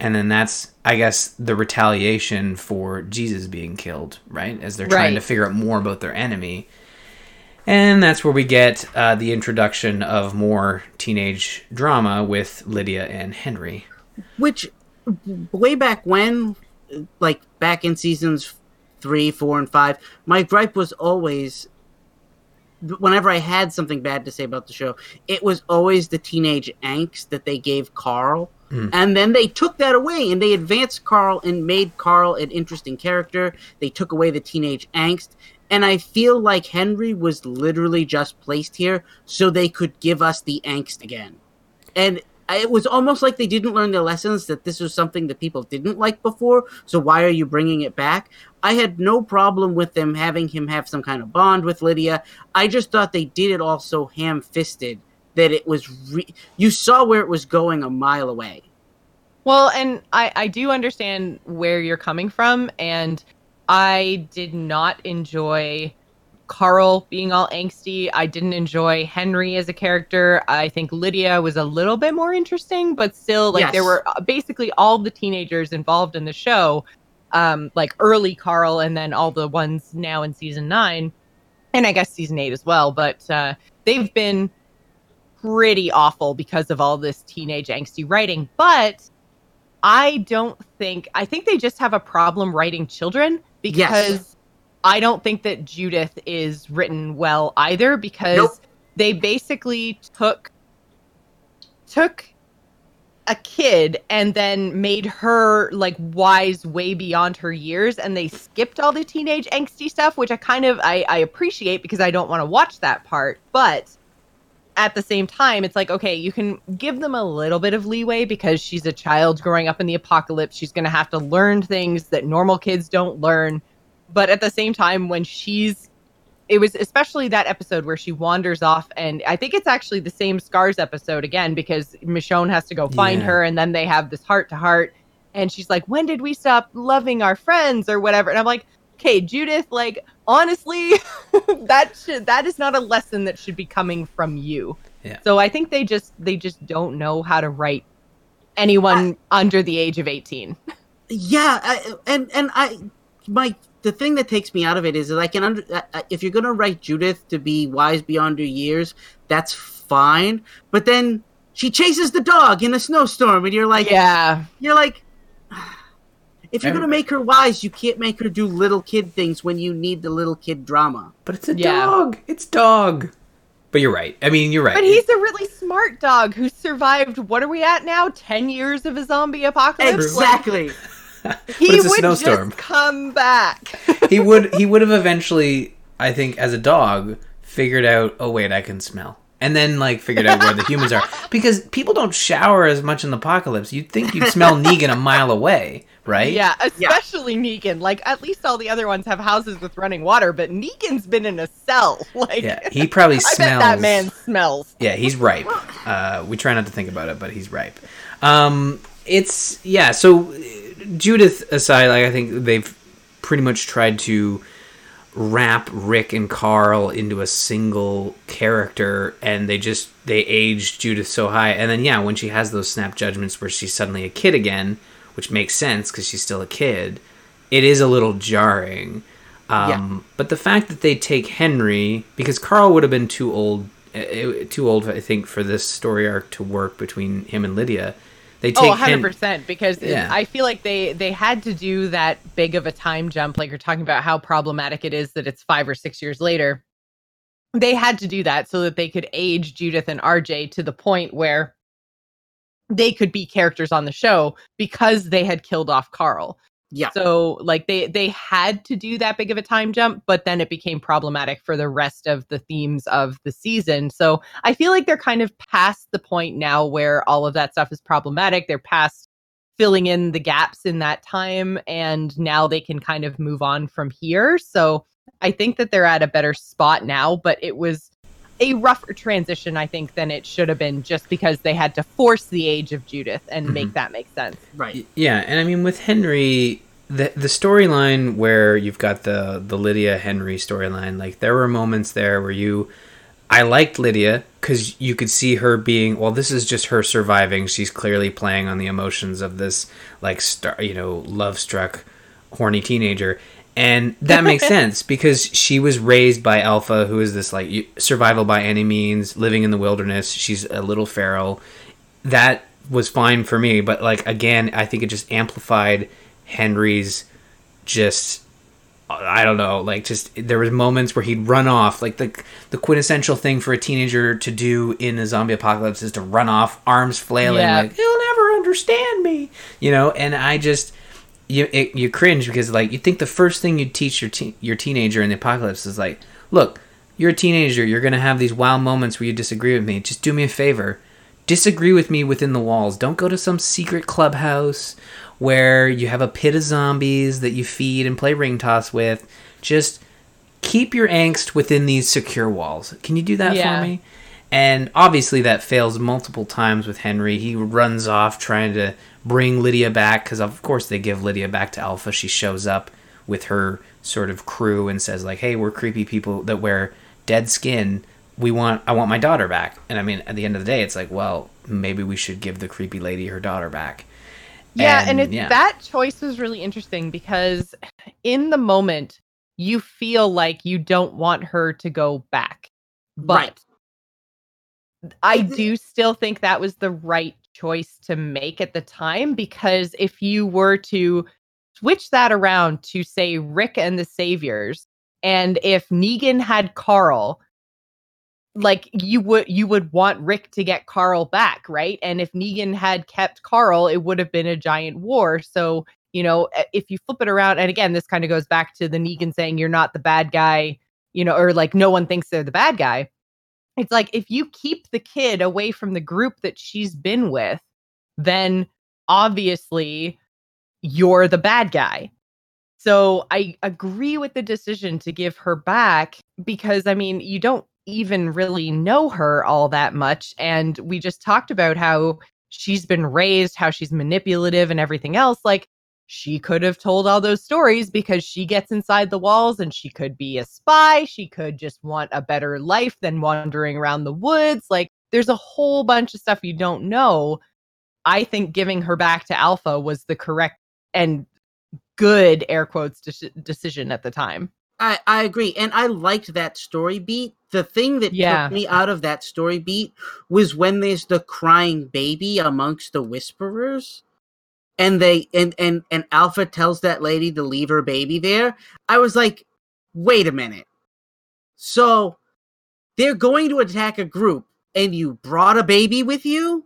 [SPEAKER 2] and then that's I guess the retaliation for Jesus being killed, right? As they're trying
[SPEAKER 3] Right.
[SPEAKER 2] to figure out more about their enemy. And that's where we get uh, the introduction of more teenage drama with Lydia and Henry.
[SPEAKER 4] Which, way back when, like back in seasons three, four, and five, my gripe was always whenever I had something bad to say about the show, it was always the teenage angst that they gave Carl. Mm. And then they took that away and they advanced Carl and made Carl an interesting character. They took away the teenage angst. And I feel like Henry was literally just placed here so they could give us the angst again. And it was almost like they didn't learn their lessons that this was something that people didn't like before. So why are you bringing it back? I had no problem with them having him have some kind of bond with Lydia. I just thought they did it all so ham fisted that it was re- you saw where it was going a mile away.
[SPEAKER 3] Well, and I, I do understand where you're coming from, and I did not enjoy Carl being all angsty. I didn't enjoy Henry as a character. I think Lydia was a little bit more interesting, but still, like,
[SPEAKER 4] Yes.
[SPEAKER 3] there were uh, basically all the teenagers involved in the show, um, like early Carl, and then all the ones now in season nine, and I guess season eight as well. But uh, they've been pretty awful because of all this teenage angsty writing. But I don't think I think they just have a problem writing children because I don't think that Judith is written well either because
[SPEAKER 4] Nope.
[SPEAKER 3] they basically took took a kid and then made her like wise way beyond her years and they skipped all the teenage angsty stuff which i kind of i, I appreciate because i don't want to watch that part but at the same time it's like okay you can give them a little bit of leeway because she's a child growing up in the apocalypse. She's going to have to learn things that normal kids don't learn. But at the same time when she's it was especially that episode where she wanders off and i think it's actually the same scars episode again because michonne has to go find
[SPEAKER 2] Yeah.
[SPEAKER 3] her and then they have this heart to heart and she's like when did we stop loving our friends? or whatever. And i'm like okay judith like honestly that should that is not a lesson that should be coming from you
[SPEAKER 2] Yeah.
[SPEAKER 3] so i think they just they just don't know how to write anyone under the age of 18
[SPEAKER 4] Yeah, I, and and I my the thing that takes me out of it is that I can under I- I- if you're gonna write Judith to be wise beyond her years, that's fine. But then she chases the dog in a snowstorm, and you're like,
[SPEAKER 3] yeah
[SPEAKER 4] you're like, if you're gonna make her wise, you can't make her do little kid things when you need the little kid drama.
[SPEAKER 2] But it's a
[SPEAKER 3] Yeah.
[SPEAKER 2] dog. It's dog. But you're right. I mean, you're right.
[SPEAKER 3] But he's a really smart dog who survived. What are we at now? Ten years of a zombie apocalypse.
[SPEAKER 4] Exactly.
[SPEAKER 3] Like, he
[SPEAKER 2] it's a
[SPEAKER 3] would
[SPEAKER 2] snowstorm.
[SPEAKER 3] just come back.
[SPEAKER 2] he would he would have eventually, I think, as a dog, figured out. Oh wait, I can smell, and then like figured out where the humans are because people don't shower as much in the apocalypse. You'd think you'd smell Negan a mile away, right?
[SPEAKER 3] yeah, especially Negan. Like at least all the other ones have houses with running water, but Negan's been in a cell. Like
[SPEAKER 2] Yeah, he probably
[SPEAKER 3] I
[SPEAKER 2] smells.
[SPEAKER 3] bet that man smells.
[SPEAKER 2] Yeah, he's ripe. Uh, we try not to think about it, but he's ripe. Um, it's yeah. So uh, Judith aside, like I think they've pretty much tried to wrap Rick and Carl into a single character, and they just they aged Judith so high. And then yeah, when she has those snap judgments where she's suddenly a kid again, which makes sense because she's still a kid, it is a little jarring. Um,
[SPEAKER 4] Yeah.
[SPEAKER 2] But the fact that they take Henry, because Carl would have been too old, uh, too old, I think, for this story arc to work between him and Lydia. They oh, take
[SPEAKER 3] Oh, 100%. Because
[SPEAKER 2] Yeah.
[SPEAKER 3] I feel like they, they had to do that big of a time jump. Like you're talking about how problematic it is that it's five or six years later. They had to do that so that they could age Judith and RJ to the point where they could be characters on the show because they had killed off Carl.
[SPEAKER 4] Yeah.
[SPEAKER 3] So like they they had to do that big of a time jump, but then it became problematic for the rest of the themes of the season. So I feel like they're kind of past the point now where all of that stuff is problematic. They're past filling in the gaps in that time and now they can kind of move on from here. So I think that they're at a better spot now, but it was a rougher transition I think than it should have been just because they had to force the age of Judith and make mm-hmm. that make sense.
[SPEAKER 4] Right.
[SPEAKER 2] Yeah, and I mean with Henry, the the storyline where you've got the the Lydia Henry storyline, like there were moments there where you, I liked Lydia because you could see her being well. This is just her surviving. She's clearly playing on the emotions of this like star, you know, love struck, horny teenager. And that makes sense because she was raised by Alpha, who is this like survival by any means, living in the wilderness. She's a little feral. That was fine for me, but like again, I think it just amplified Henry's just I don't know, like just there was moments where he'd run off, like the the quintessential thing for a teenager to do in a zombie apocalypse is to run off, arms flailing,
[SPEAKER 3] Yeah.
[SPEAKER 2] like he'll never understand me, you know. And I just you it, you cringe because like you think the first thing you teach your teen your teenager in the apocalypse is like, look, you're a teenager, you're gonna have these wild moments where you disagree with me. Just do me a favor, disagree with me within the walls. Don't go to some secret clubhouse where you have a pit of zombies that you feed and play ring toss with. Just keep your angst within these secure walls. Can you do that
[SPEAKER 3] Yeah.
[SPEAKER 2] for me? And obviously that fails multiple times with Henry. He runs off trying to bring Lydia back because of course they give Lydia back to Alpha. She shows up with her sort of crew and says like, "Hey, we're creepy people that wear dead skin. We want I want my daughter back." And I mean, at the end of the day, it's like, well, maybe we should give the creepy lady her daughter back.
[SPEAKER 3] Yeah, and, it,
[SPEAKER 2] yeah.
[SPEAKER 3] that choice was really interesting because in the moment you feel like you don't want her to go back. But
[SPEAKER 4] Right.
[SPEAKER 3] I do still think that was the right choice to make at the time because if you were to switch that around to say Rick and the Saviors and if Negan had Carl like you would you would want Rick to get Carl back, right? And if Negan had kept Carl, it would have been a giant war. So, you know, if you flip it around and again this kind of goes back to the Negan saying you're not the bad guy, you know, or like no one thinks they're the bad guy it's like if you keep the kid away from the group that she's been with, then obviously you're the bad guy. So I agree with the decision to give her back because I mean, you don't even really know her all that much. And we just talked about how she's been raised, how she's manipulative and everything else. Like, she could have told all those stories because she gets inside the walls and she could be a spy. She could just want a better life than wandering around the woods. Like, there's a whole bunch of stuff you don't know. I think giving her back to Alpha was the correct and good air quotes deci- decision at the time.
[SPEAKER 4] I, I agree. And I liked that story beat. The thing that
[SPEAKER 3] Yeah.
[SPEAKER 4] took me out of that story beat was when there's the crying baby amongst the whisperers. And they and and and Alpha tells that lady to leave her baby there. I was like, wait a minute. So they're going to attack a group and you brought a baby with you?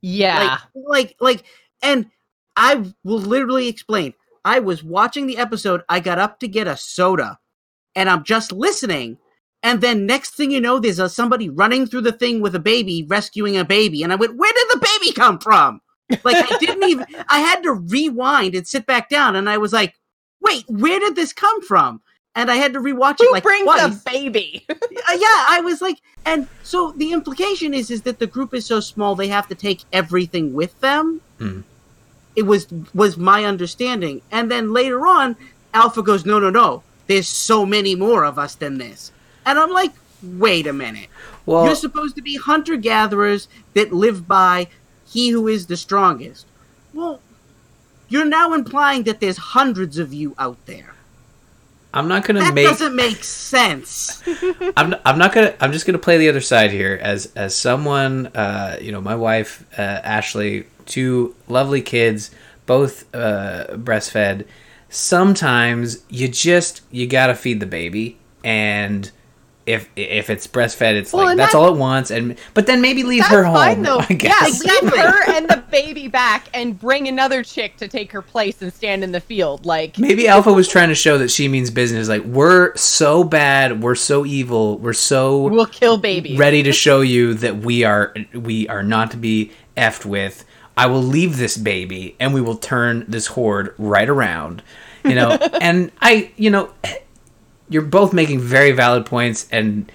[SPEAKER 3] Yeah.
[SPEAKER 4] Like, like, like, and I will literally explain. I was watching the episode. I got up to get a soda, and I'm just listening. And then next thing you know, there's a, somebody running through the thing with a baby, rescuing a baby. And I went, "Where did the baby come from?" Like I didn't even. I had to rewind and sit back down, and I was like, "Wait, where did this come from?" And I had to rewatch
[SPEAKER 3] Who
[SPEAKER 4] it like
[SPEAKER 3] brings
[SPEAKER 4] twice.
[SPEAKER 3] a baby?
[SPEAKER 4] Uh, yeah, I was like, and so the implication is is that the group is so small they have to take everything with them.
[SPEAKER 2] Hmm.
[SPEAKER 4] It was was my understanding, and then later on, Alpha goes, no, no, no. There's so many more of us than this, and I'm like, wait a minute.
[SPEAKER 2] well,
[SPEAKER 4] You're supposed to be hunter gatherers that live by he who is the strongest. Well, you're now implying that there's hundreds of you out there.
[SPEAKER 2] I'm not gonna
[SPEAKER 4] That
[SPEAKER 2] make
[SPEAKER 4] doesn't make sense.
[SPEAKER 2] I'm, I'm not gonna i'm just gonna play the other side here as as someone uh you know my wife uh, ashley two lovely kids both uh breastfed sometimes you just you gotta feed the baby and if if it's breastfed it's
[SPEAKER 3] Well,
[SPEAKER 2] like that's
[SPEAKER 3] that-
[SPEAKER 2] all it wants and but then maybe leave
[SPEAKER 3] That's
[SPEAKER 2] her home
[SPEAKER 3] fine though.
[SPEAKER 2] i
[SPEAKER 3] Yeah, leave her and the baby back and bring another chick to take her place and stand in the field. Like
[SPEAKER 2] Maybe Alpha was trying to show that she means business. Like we're so bad, we're so evil, we're so
[SPEAKER 3] we'll kill babies.
[SPEAKER 2] ready to show you that we are we are not to be effed with. I will leave this baby and we will turn this horde right around. You know, and I, you know, you're both making very valid points and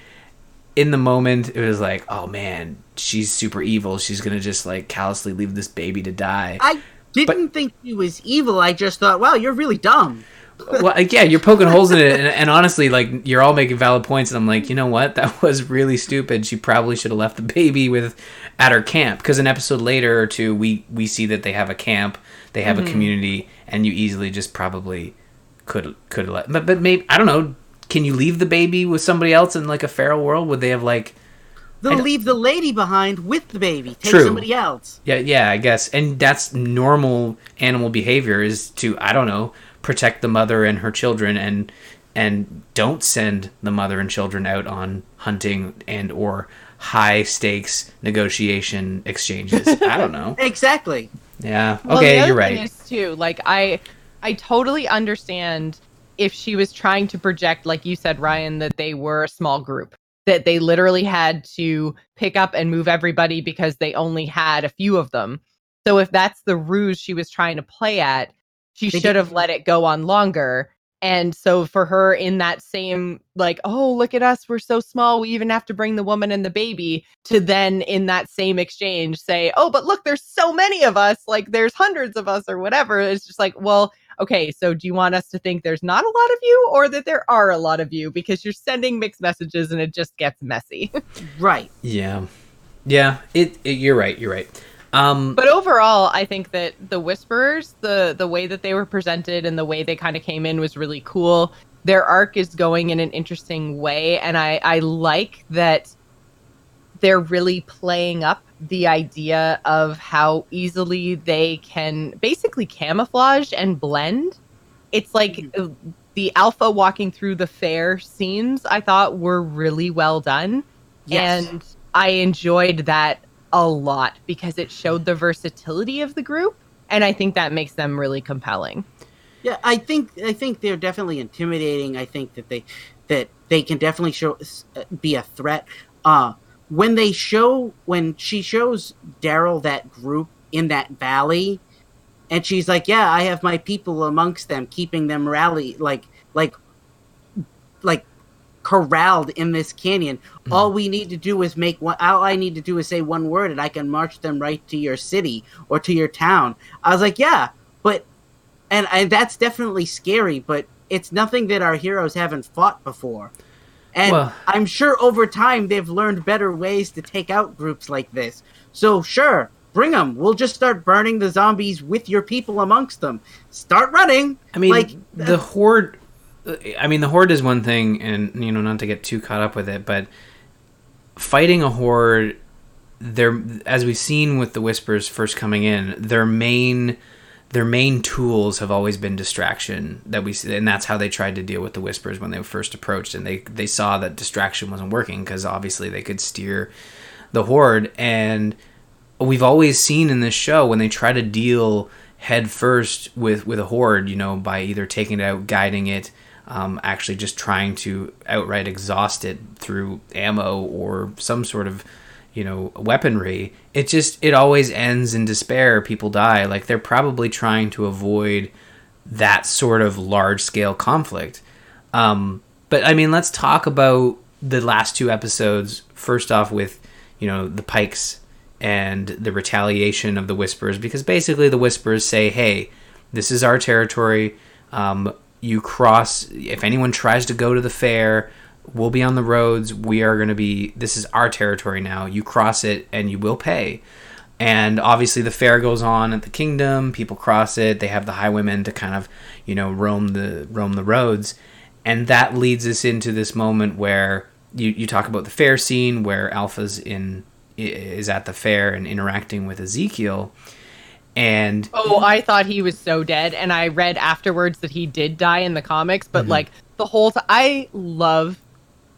[SPEAKER 2] in the moment it was like, oh man, she's super evil. She's going to just like callously leave this baby to die.
[SPEAKER 4] I didn't think she was evil. I just thought, wow, you're really dumb.
[SPEAKER 2] well, like, yeah, you're poking holes in it, and, and honestly, like you're all making valid points, and I'm like, you know what? That was really stupid. She probably should have left the baby with at her camp because an episode later or two, we we see that they have a camp, they have a mm-hmm. community, and you easily just probably could could have let. But but maybe I don't know. Can you leave the baby with somebody else in like a feral world? Would they have like?
[SPEAKER 4] They'll leave the lady behind with the baby. Take
[SPEAKER 2] True.
[SPEAKER 4] somebody else.
[SPEAKER 2] Yeah, yeah, I guess. And that's normal animal behavior is to I don't know, protect the mother and her children and and don't send the mother and children out on hunting and or high stakes negotiation exchanges. I don't know.
[SPEAKER 4] Exactly.
[SPEAKER 2] Yeah.
[SPEAKER 3] Well,
[SPEAKER 2] Okay,
[SPEAKER 3] the other
[SPEAKER 2] you're
[SPEAKER 3] thing
[SPEAKER 2] right.
[SPEAKER 3] Is too like I, I totally understand if she was trying to project, like you said, Ryan, that they were a small group, that they literally had to pick up and move everybody because they only had a few of them. So if that's the ruse she was trying to play at, she should have let it go on longer. And so for her in that same like, oh, look at us, we're so small, we even have to bring the woman and the baby to then in that same exchange say, "Oh, but look, there's so many of us, like there's hundreds of us or whatever." It's just like, well, okay, so do you want us to think there's not a lot of you or that there are a lot of you because you're sending mixed messages and it just gets messy.
[SPEAKER 4] Right.
[SPEAKER 2] Yeah, yeah. It, it you're right. You're right. Um,
[SPEAKER 3] but overall, I think that the Whisperers, the the way that they were presented and the way they kind of came in was really cool. Their arc is going in an interesting way, and I I like that they're really playing up the idea of how easily they can basically camouflage and blend. It's like
[SPEAKER 4] Mm-hmm.
[SPEAKER 3] the alpha walking through the fair scenes I thought were really well done.
[SPEAKER 4] Yes.
[SPEAKER 3] And I enjoyed that a lot because it showed the versatility of the group. And I think that makes them really compelling.
[SPEAKER 4] Yeah, I think I think they're definitely intimidating. I think that they that they can definitely show uh, be a threat. Uh when they show when she shows Daryl that group in that valley, and she's like, "Yeah, I have my people amongst them, keeping them rally like like like corralled in this canyon. Mm-hmm. All we need to do is make one. All I need to do is say one word, and I can march them right to your city or to your town." I was like, "Yeah, but." and, and that's definitely scary but it's nothing that our heroes haven't fought before and
[SPEAKER 2] Well-
[SPEAKER 4] i'm sure over time they've learned better ways to take out groups like this. So sure bring them we'll just start burning the zombies with your people amongst them start running.
[SPEAKER 2] I mean,
[SPEAKER 4] like
[SPEAKER 2] the uh, horde. I mean, the horde is one thing, and you know, not to get too caught up with it, but fighting a horde, their as we've seen with the whispers first coming in, their main their main tools have always been distraction that we see, and that's how they tried to deal with the whispers when they first approached, and they they saw that distraction wasn't working because obviously they could steer the horde and we've always seen in this show when they try to deal head first with with a horde you know by either taking it out guiding it um, actually just trying to outright exhaust it through ammo or some sort of you know weaponry it just it always ends in despair people die like they're probably trying to avoid that sort of large scale conflict um, but I mean, let's talk about the last two episodes. First off, with you know the Pikes and the retaliation of the Whispers, because basically the Whispers say, "Hey, this is our territory. Um, you cross. If anyone tries to go to the fair, we'll be on the roads. We are going to be. This is our territory now. You cross it, and you will pay." and obviously the fair goes on at the kingdom people cross it they have the highwaymen to kind of you know roam the roam the roads and that leads us into this moment where you, you talk about the fair scene where alpha's in is at the fair and interacting with ezekiel and
[SPEAKER 3] Oh, I thought he was so dead, and I read afterwards that he did die in the comics. But
[SPEAKER 2] Mm-hmm.
[SPEAKER 3] like the whole, time, I love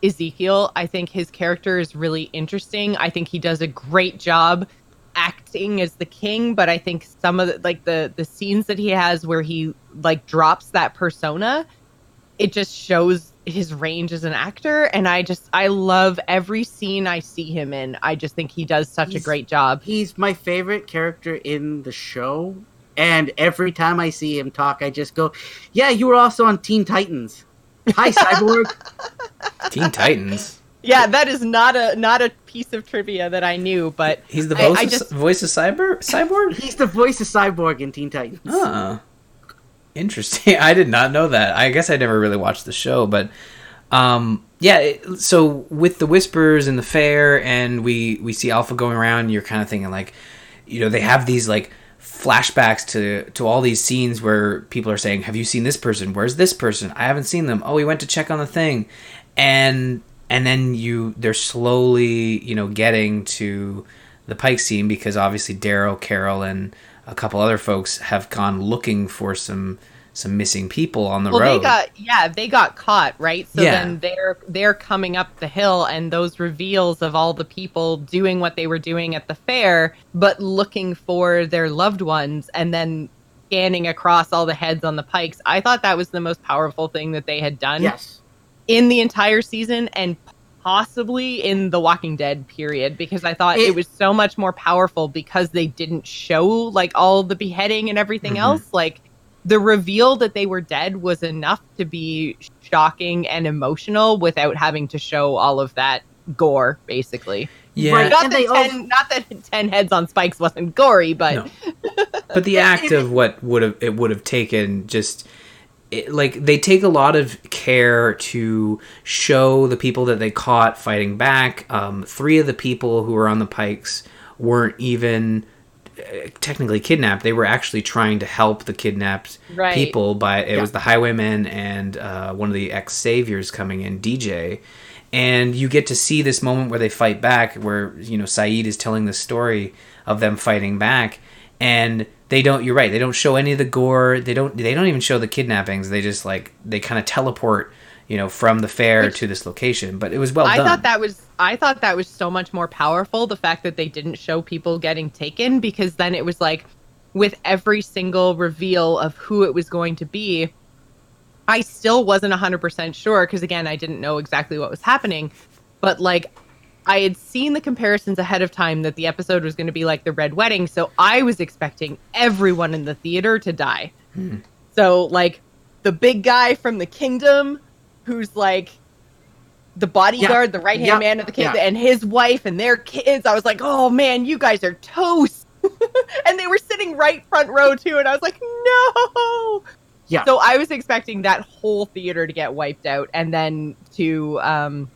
[SPEAKER 3] Ezekiel. I think his character is really interesting. I think he does a great job acting as the king. But I think some of the, like the the scenes that he has where he like drops that persona, it just shows his range as an actor. And I just I love every scene I see him in. I just think he does such a great job.
[SPEAKER 4] he's my favorite character in the show and every time i see him talk i just go yeah you were also on teen titans hi cyborg
[SPEAKER 2] teen titans
[SPEAKER 3] Yeah, that is not a not a piece of trivia that I knew, but
[SPEAKER 2] he's the voice,
[SPEAKER 3] I
[SPEAKER 2] of,
[SPEAKER 3] just-
[SPEAKER 2] voice of cyber cyborg
[SPEAKER 4] he's the voice of cyborg in teen titans
[SPEAKER 2] Ah, interesting. I did not know that. I guess I never really watched the show, but um, yeah. it- So with the whispers and the fair, and we we see Alpha going around, you're kind of thinking like, you know, they have these like flashbacks to to all these scenes where people are saying, "Have you seen this person? Where's this person? I haven't seen them. Oh, we went to check on the thing," and and then you they're slowly you know getting to the Pike scene because obviously Daryl, Carol, and a couple other folks have gone looking for some some missing people on the
[SPEAKER 3] well,
[SPEAKER 2] road.
[SPEAKER 3] they got yeah, they got caught, right? So
[SPEAKER 2] Yeah.
[SPEAKER 3] then they're they're coming up the hill, and those reveals of all the people doing what they were doing at the fair, but looking for their loved ones, and then scanning across all the heads on the pikes. I thought that was the most powerful thing that they had done
[SPEAKER 4] yes
[SPEAKER 3] in the entire season, and possibly in the Walking Dead period, because I thought it,
[SPEAKER 4] It-
[SPEAKER 3] was so much more powerful because they didn't show like all the beheading and everything
[SPEAKER 2] Mhm.
[SPEAKER 3] else. Like the reveal that they were dead was enough to be shocking and emotional without having to show all of that gore, basically.
[SPEAKER 2] Yeah,
[SPEAKER 4] Right.
[SPEAKER 3] Not
[SPEAKER 4] And
[SPEAKER 3] that, 10,
[SPEAKER 4] also-
[SPEAKER 3] not that 10 heads on spikes wasn't gory, but
[SPEAKER 2] No. but the act of what would have it would have taken just it, like they take a lot of care to show the people that they caught fighting back. Um, three of the people who were on the pikes weren't even technically kidnapped. They were actually trying to help the kidnapped
[SPEAKER 3] Right.
[SPEAKER 2] people. By it
[SPEAKER 4] Yeah.
[SPEAKER 2] was the highwaymen and uh, one of the ex saviors coming in, DJ. And you get to see this moment where they fight back, where you know Siddiq is telling the story of them fighting back, and they don't. You're right. They don't show any of the gore. They don't. They don't even show the kidnappings. They just like they kind of teleport, you know, from the fair
[SPEAKER 3] Which-
[SPEAKER 2] to this location. But it was well
[SPEAKER 3] I
[SPEAKER 2] done.
[SPEAKER 3] thought that was I thought that was so much more powerful the fact that they didn't show people getting taken because then it was like with every single reveal of who it was going to be I still wasn't 100% sure because again I didn't know exactly what was happening but like I had seen the comparisons ahead of time that the episode was going to be like the red wedding so I was expecting everyone in the theater to die. Hmm. So like the big guy from the kingdom who's like the bodyguard, the right hand
[SPEAKER 4] Yeah.
[SPEAKER 3] man of the king,
[SPEAKER 4] Yeah.
[SPEAKER 3] and his wife and their kids. I was like, oh man, you guys are toast. and they were sitting right front row too, and I was like, no.
[SPEAKER 4] Yeah.
[SPEAKER 3] So I was expecting that whole theater to get wiped out, and then to um,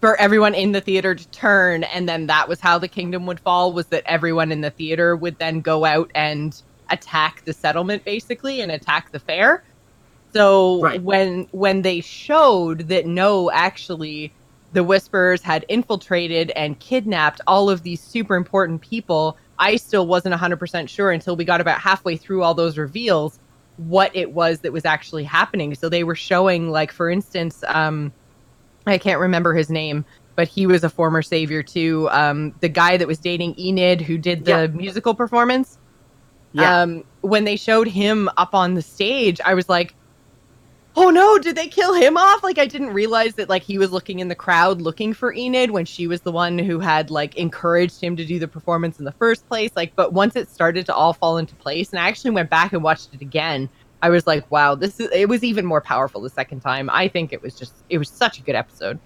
[SPEAKER 3] for everyone in the theater to turn, and then that was how the kingdom would fall. Was that everyone in the theater would then go out and attack the settlement, basically, and attack the fair. So
[SPEAKER 4] Right.
[SPEAKER 3] when when they showed that no, actually, the Whisperers had infiltrated and kidnapped all of these super important people, I still wasn't 100% sure until we got about halfway through all those reveals what it was that was actually happening. So they were showing, like, for instance, um, I can't remember his name, but he was a former savior too. Um, the guy that was dating Enid, who did the
[SPEAKER 4] Yeah.
[SPEAKER 3] musical performance.
[SPEAKER 4] Yeah.
[SPEAKER 3] Um, when they showed him up on the stage, I was like, "Oh no, did they kill him off?" Like I didn't realize that like he was looking in the crowd looking for Enid when she was the one who had like encouraged him to do the performance in the first place. Like, but once it started to all fall into place, and I actually went back and watched it again, I was like, "Wow, this is." It was even more powerful the second time. I think it was just, it was such a good episode.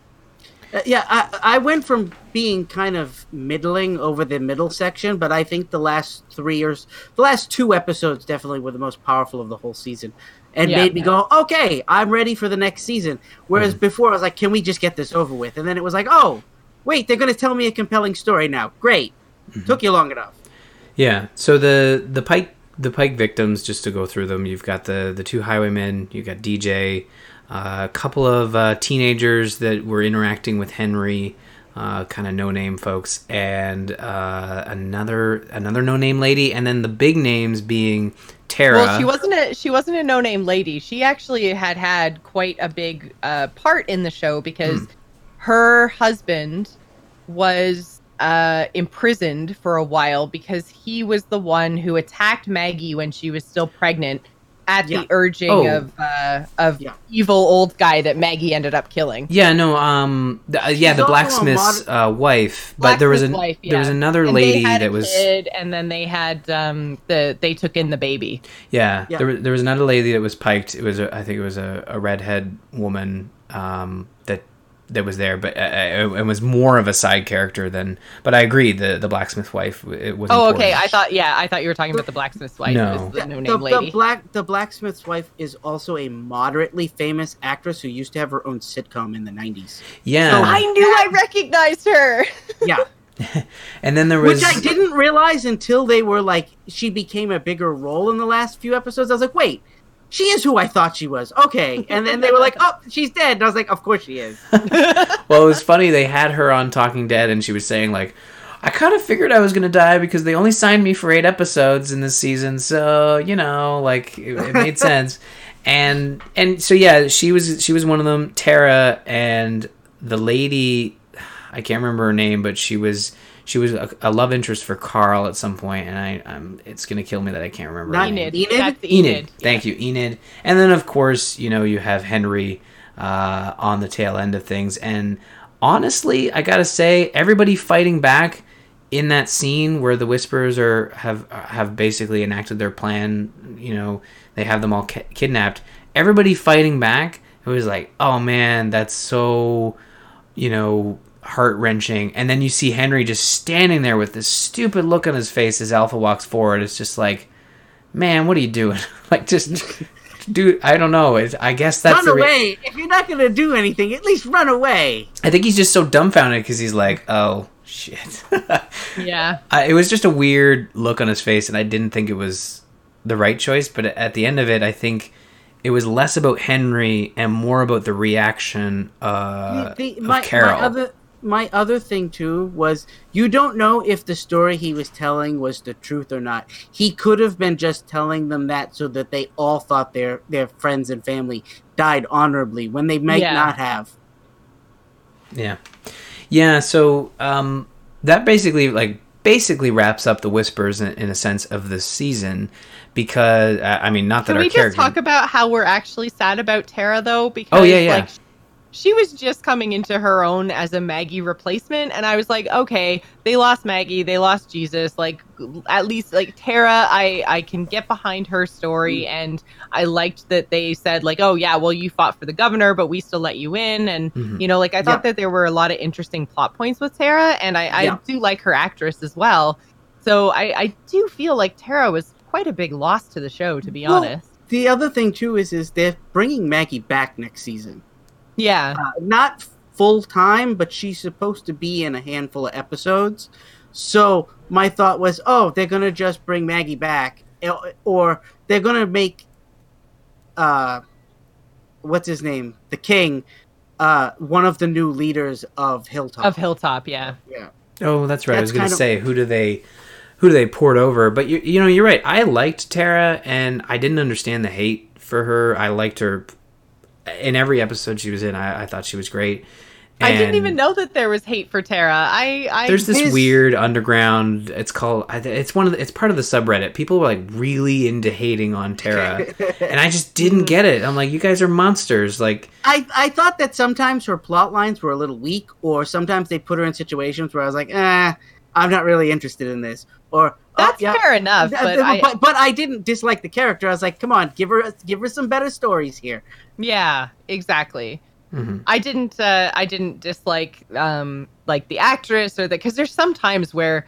[SPEAKER 4] Uh, yeah, I, I went from being kind of middling over the middle section, but I think the last three years, the last two episodes definitely were the most powerful of the whole season, and
[SPEAKER 3] Yeah.
[SPEAKER 4] made me go, okay, I'm ready for the next season. Whereas
[SPEAKER 2] Mm.
[SPEAKER 4] before, I was like, can we just get this over with? And then it was like, oh, wait, they're going to tell me a compelling story now. Great,
[SPEAKER 2] Mm-hmm.
[SPEAKER 4] took you long enough.
[SPEAKER 2] Yeah. So the the pike the pike victims, just to go through them, you've got the the two highwaymen, you've got DJ, a couple of uh, teenagers that were interacting with Henry, uh, kind of no name folks, and uh, another another no name lady, and then the big names being Tara.
[SPEAKER 3] Well, she wasn't a she wasn't a no name lady. She actually had had quite a big uh, part in the show because her husband was uh, imprisoned for a while because he was the one who attacked Maggie when she was still pregnant at
[SPEAKER 4] Yeah.
[SPEAKER 3] the urging
[SPEAKER 2] Oh.
[SPEAKER 3] of uh, of
[SPEAKER 4] Yeah.
[SPEAKER 3] evil old guy that Maggie ended up killing.
[SPEAKER 2] Yeah, no, um, th- uh, yeah,
[SPEAKER 4] She's
[SPEAKER 2] the
[SPEAKER 4] also a
[SPEAKER 2] blacksmith's uh, wife, but there was a
[SPEAKER 3] Blacksmith's wife,
[SPEAKER 2] there was another
[SPEAKER 3] And they
[SPEAKER 2] lady
[SPEAKER 3] had a
[SPEAKER 2] that was
[SPEAKER 3] kid, and then they had um the they took in the baby.
[SPEAKER 2] Yeah,
[SPEAKER 4] Yeah.
[SPEAKER 2] there was there was another lady that was piked. It was a, I think it was a, a redhead woman um, that that was there, but uh, uh, it was more of a side character than. But I agree, the the blacksmith wife it was.
[SPEAKER 3] Oh, okay. I thought yeah, I thought you were talking about the blacksmith's wife.
[SPEAKER 2] No.
[SPEAKER 3] the
[SPEAKER 4] Yeah,
[SPEAKER 3] no
[SPEAKER 4] the,
[SPEAKER 3] name
[SPEAKER 4] the black the blacksmith's wife is also a moderately famous actress who used to have her own sitcom in the 90s.
[SPEAKER 2] yeah,
[SPEAKER 3] I knew I recognized her.
[SPEAKER 4] Yeah.
[SPEAKER 2] and then there was
[SPEAKER 4] Which I didn't realize until they were like she became a bigger role in the last few episodes. I was like, wait, she is who I thought she was. Okay. And then they were like, oh, she's dead. And I was like, of course she is.
[SPEAKER 2] well, it was funny. They had her on Talking Dead, and she was saying like. I kind of figured I was gonna die because they only signed me for eight episodes in this season, so you know, like it, it made sense. And and so yeah, she was she was one of them. Tara and the lady, I can't remember her name, but she was she was a, a love interest for Carl at some point, and I I'm it's gonna kill me that I can't remember.
[SPEAKER 4] Not
[SPEAKER 2] name.
[SPEAKER 3] Enid.
[SPEAKER 4] Enid?
[SPEAKER 2] Enid.
[SPEAKER 3] Enid.
[SPEAKER 2] Thank you, Enid. And then of course, you know, you have Henry uh, on the tail end of things. And honestly, I gotta say, everybody fighting back in that scene where the whispers are have have basically enacted their plan, you know, they have them all ki- kidnapped. Everybody fighting back. It was like, oh man, that's so, you know, heart wrenching. And then you see Henry just standing there with this stupid look on his face as Alpha walks forward. It's just like, man, what are you doing? like, just do. I don't know. It's, I guess that's
[SPEAKER 4] run
[SPEAKER 2] the re-
[SPEAKER 4] away. if you're not gonna do anything, at least run away.
[SPEAKER 2] I think he's just so dumbfounded because he's like, oh shit.
[SPEAKER 3] Yeah.
[SPEAKER 2] I, it was just a weird look on his face, and I didn't think it was the right choice. But at the end of it, I think it was less about Henry and more about the reaction uh,
[SPEAKER 4] The-
[SPEAKER 2] of
[SPEAKER 4] my,
[SPEAKER 2] Carol.
[SPEAKER 4] my other my other thing too was you don't know if the story he was telling was the truth or not. He could have been just telling them that so that they all thought their their friends and family died honorably when they might
[SPEAKER 3] Yeah.
[SPEAKER 4] not have.
[SPEAKER 2] Yeah. Yeah, so um that basically like basically wraps up the whispers in, in a sense of the season because uh, I mean not that
[SPEAKER 3] Can
[SPEAKER 2] our
[SPEAKER 3] we just
[SPEAKER 2] character
[SPEAKER 3] talk about how we're actually sad about Tara though? Because
[SPEAKER 2] Oh, yeah, yeah.
[SPEAKER 3] like she was just coming into her own as a Maggie replacement, and I was like, okay, they lost Maggie, they lost Jesus. Like, at least like Tara, I I can get behind her story, and I liked that they said like, oh yeah, well you fought for the governor, but we still let you in, and
[SPEAKER 2] Mhm.
[SPEAKER 3] you know, like I thought
[SPEAKER 4] Yeah.
[SPEAKER 3] that there were a lot of interesting plot points with Tara, and I I
[SPEAKER 4] Yeah.
[SPEAKER 3] do like her actress as well. So I I do feel like Tara was quite a big loss to the show, to be
[SPEAKER 4] Well,
[SPEAKER 3] honest.
[SPEAKER 4] The other thing too is is they're bringing Maggie back next season.
[SPEAKER 3] Yeah.
[SPEAKER 4] Uh, not full time, but she's supposed to be in a handful of episodes. So my thought was, oh, they're gonna just bring Maggie back, or they're gonna make, uh, what's his name, the King, uh, one of the new leaders of Hilltop.
[SPEAKER 3] of Hilltop, yeah.
[SPEAKER 4] yeah.
[SPEAKER 2] Oh, that's right. I was going to
[SPEAKER 4] kind of-
[SPEAKER 2] say who do they who do they port over? But you you know, you're right. I liked Tara and I didn't understand the hate for her. I liked her in every episode she was in. I, I thought she was great.
[SPEAKER 3] I didn't even know that there was hate for Tara. I, I
[SPEAKER 2] There's this
[SPEAKER 4] His-
[SPEAKER 2] weird underground. It's called. It's one of. The, it's part of the subreddit. People were like really into hating on Tara, and I just didn't get it. I'm like, you guys are monsters. Like,
[SPEAKER 4] I, I thought that sometimes her plot lines were a little weak, or sometimes they put her in situations where I was like, eh, I'm not really interested in this. Or
[SPEAKER 3] That's
[SPEAKER 4] yeah,
[SPEAKER 3] fair enough,
[SPEAKER 4] Th-
[SPEAKER 3] but I,
[SPEAKER 4] but, but I didn't dislike the character. I was like, come on, give her give her some better stories here.
[SPEAKER 3] yeah, exactly.
[SPEAKER 2] mhm.
[SPEAKER 3] I didn't uh, I didn't dislike um like the actress or the because there's some times where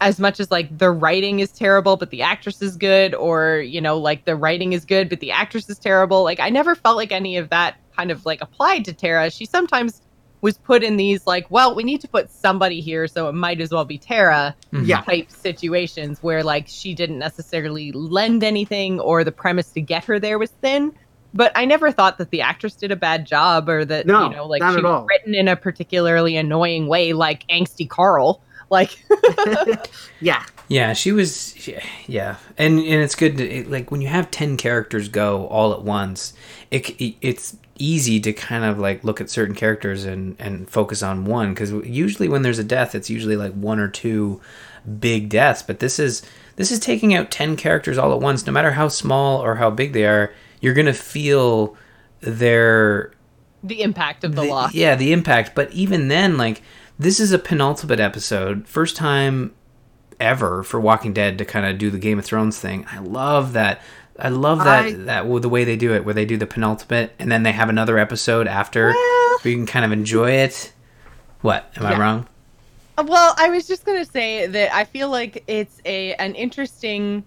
[SPEAKER 3] as much as like the writing is terrible but the actress is good or you know like the writing is good but the actress is terrible like I never felt like any of that kind of like applied to Tara she sometimes was put in these like well we need to put somebody here so it might as well be Tara
[SPEAKER 2] Mhm.
[SPEAKER 4] Yeah.
[SPEAKER 3] type situations where like she didn't necessarily lend anything or the premise to get her there was thin. But I never thought that the actress did a bad job or that
[SPEAKER 4] No,
[SPEAKER 3] you know like
[SPEAKER 4] not
[SPEAKER 3] she was written in a particularly annoying way like angsty Carl. Like
[SPEAKER 4] yeah,
[SPEAKER 2] Yeah, she was. Yeah, and and it's good to it, like when you have ten characters go all at once. It, c- it's easy to kind of like look at certain characters and and focus on one because usually when there's a death, it's usually like one or two big deaths. But this is this is taking out ten characters all at once. No matter how small or how big they are, you're gonna feel their
[SPEAKER 3] the impact of the, loss.
[SPEAKER 2] yeah, the impact. But even then, like this is a penultimate episode, first time ever for Walking Dead to kind of do the Game of Thrones thing. I love that. I love that
[SPEAKER 4] I-
[SPEAKER 2] that well, the way they do it, where they do the penultimate and then they have another episode after,
[SPEAKER 3] Well-
[SPEAKER 2] where you can kind of enjoy it. What am I wrong?
[SPEAKER 3] Uh, Well, I was just gonna say that I feel like it's a an interesting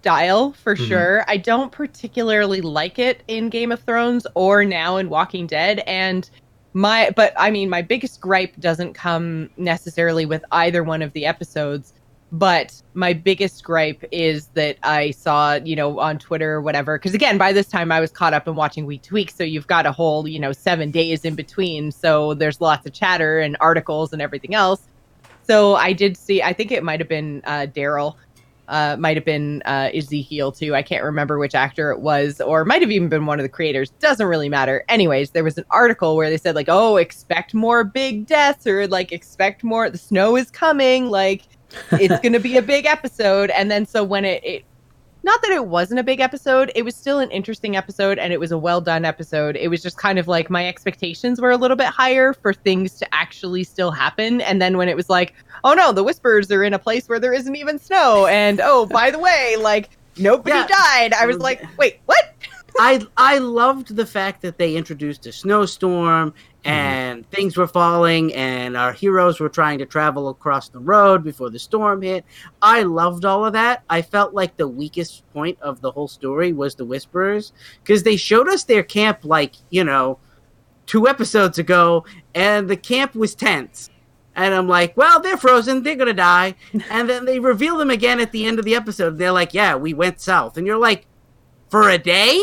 [SPEAKER 3] style for
[SPEAKER 2] Mhm.
[SPEAKER 3] sure. I don't particularly like it in Game of Thrones or now in Walking Dead, and my but I mean my biggest gripe doesn't come necessarily with either one of the episodes. But my biggest gripe is that I saw, you know, on Twitter or whatever, because again, by this time I was caught up in watching week to week. So you've got a whole, you know, seven days in between. So there's lots of chatter and articles and everything else. So I did see, I think it might have been uh, Daryl, uh, might have been uh, Ezekiel too. I can't remember which actor it was, or might have even been one of the creators. Doesn't really matter. Anyways, there was an article where they said, like, oh, expect more big deaths, or like, expect more, the snow is coming. Like, it's going to be a big episode. And then so when it, it not that it wasn't a big episode, it was still an interesting episode and it was a well done episode. It was just kind of like my expectations were a little bit higher for things to actually still happen. And then when it was like, oh no, the whispers are in a place where there isn't even snow. And oh, by the way, like nobody
[SPEAKER 4] Yeah.
[SPEAKER 3] died. I was like, wait, what?
[SPEAKER 4] I I loved the fact that they introduced a snowstorm Mm-hmm. and things were falling and our heroes were trying to travel across the road before the storm hit. I loved all of that. I felt like the weakest point of the whole story was the whisperers because they showed us their camp like, you know, two episodes ago and the camp was tense. And I'm like, well, they're frozen. They're going to die. And then they reveal them again at the end of the episode. They're like, yeah, we went south. And you're like, for a day?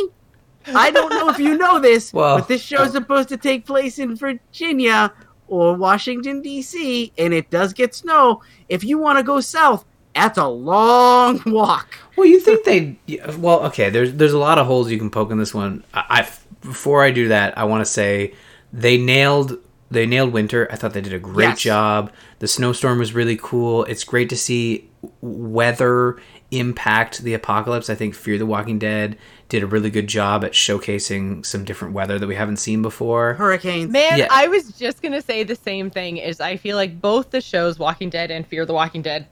[SPEAKER 4] I don't know if you know this,
[SPEAKER 2] Well-
[SPEAKER 4] but this show is supposed to take place in Virginia or Washington, D.C., and it does get snow. If you want to go south, that's a long walk.
[SPEAKER 2] Well, you think they? Well, okay. There's there's a lot of holes you can poke in this one. I, I before I do that, I want to say they nailed they nailed winter. I thought they did a great
[SPEAKER 4] Yes.
[SPEAKER 2] job. The snowstorm was really cool. It's great to see weather impact the apocalypse. I think Fear the Walking Dead did a really good job at showcasing some different weather that we haven't seen before.
[SPEAKER 4] Hurricanes.
[SPEAKER 3] Man,
[SPEAKER 2] Yeah.
[SPEAKER 3] I was just gonna say the same thing. Is I feel like both the shows, Walking Dead and Fear the Walking Dead,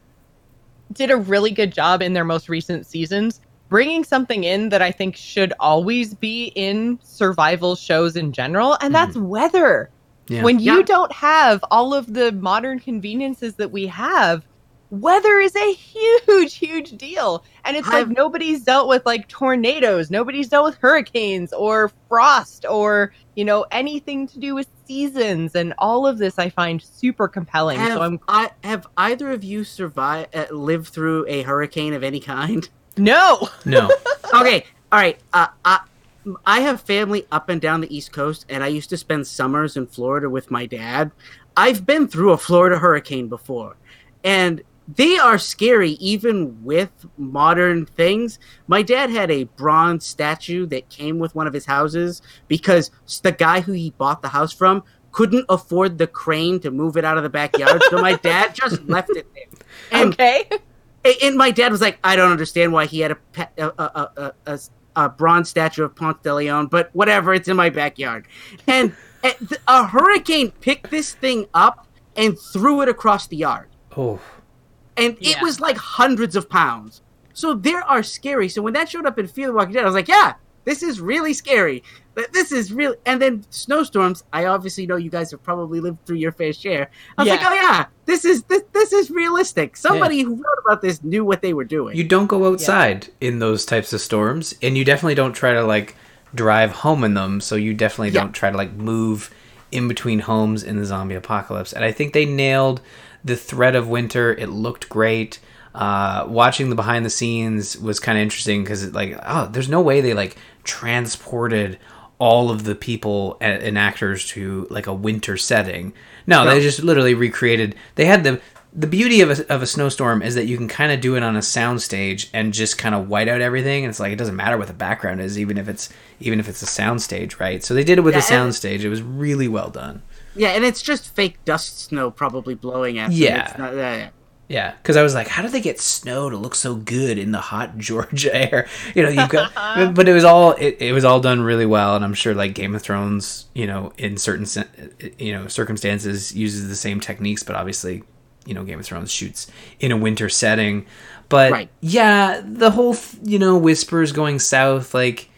[SPEAKER 3] did a really good job in their most recent seasons, bringing something in that I think should always be in survival shows in general, and that's mm. weather.
[SPEAKER 2] Yeah.
[SPEAKER 3] When you
[SPEAKER 4] Yeah.
[SPEAKER 3] don't have all of the modern conveniences that we have, weather is a huge, huge deal. And it's like
[SPEAKER 4] I've-
[SPEAKER 3] nobody's dealt with like tornadoes, nobody's dealt with hurricanes or frost or, you know, anything to do with seasons. And all of this I find super compelling.
[SPEAKER 4] Have,
[SPEAKER 3] so I'm
[SPEAKER 4] I, have either of you survived, uh, lived through a hurricane of any kind?
[SPEAKER 3] no.
[SPEAKER 2] No.
[SPEAKER 4] okay, all right. Uh, I, I have family up and down the East Coast, and I used to spend summers in Florida with my dad. I've been through a Florida hurricane before, and they are scary even with modern things. My dad had a bronze statue that came with one of his houses because the guy who he bought the house from couldn't afford the crane to move it out of the backyard, so my dad just left it there. And
[SPEAKER 3] okay.
[SPEAKER 4] and my dad was like, I don't understand why he had a pet, a, a, a, a, a bronze statue of Ponce de Leon, but whatever, it's in my backyard. And a, a hurricane picked this thing up and threw it across the yard.
[SPEAKER 2] Oh.
[SPEAKER 4] And it was like hundreds of pounds. So there are scary. So when that showed up in Fear the Walking Dead, I was like, yeah, this is really scary. This is really. And then snowstorms. I obviously know you guys have probably lived through your fair share. I was
[SPEAKER 3] Yeah.
[SPEAKER 4] like, oh yeah, this is this, this is realistic. Somebody who wrote about this knew what they were doing.
[SPEAKER 2] You don't go outside in those types of storms, and you definitely don't try to like drive home in them. So you definitely
[SPEAKER 4] Yeah.
[SPEAKER 2] don't try to like move in between homes in the zombie apocalypse. And I think they nailed the threat of winter. It looked great. Uh, watching the behind the scenes was kind of interesting because like oh, there's no way they like transported all of the people and, and actors to like a winter setting. No, they just literally recreated. They had the the beauty of a, of a snowstorm is that you can kind of do it on a soundstage and just kind of white out everything. And it's like it doesn't matter what the background is, even if it's even if it's a soundstage, right? So they did it with a
[SPEAKER 4] Yeah, and-
[SPEAKER 2] soundstage. It was really well done.
[SPEAKER 4] Yeah, and it's just fake dust snow probably blowing at.
[SPEAKER 2] Yeah.
[SPEAKER 4] It's not- yeah, yeah.
[SPEAKER 2] Yeah, because I was like, how did they get snow to look so good in the hot Georgia air? You know, you've got, but it was all it, it was all done really well, and I'm sure like Game of Thrones, you know, in certain you know circumstances uses the same techniques, but obviously, you know, Game of Thrones shoots in a winter setting. But
[SPEAKER 4] Right.
[SPEAKER 2] yeah, the whole you know whispers going south, like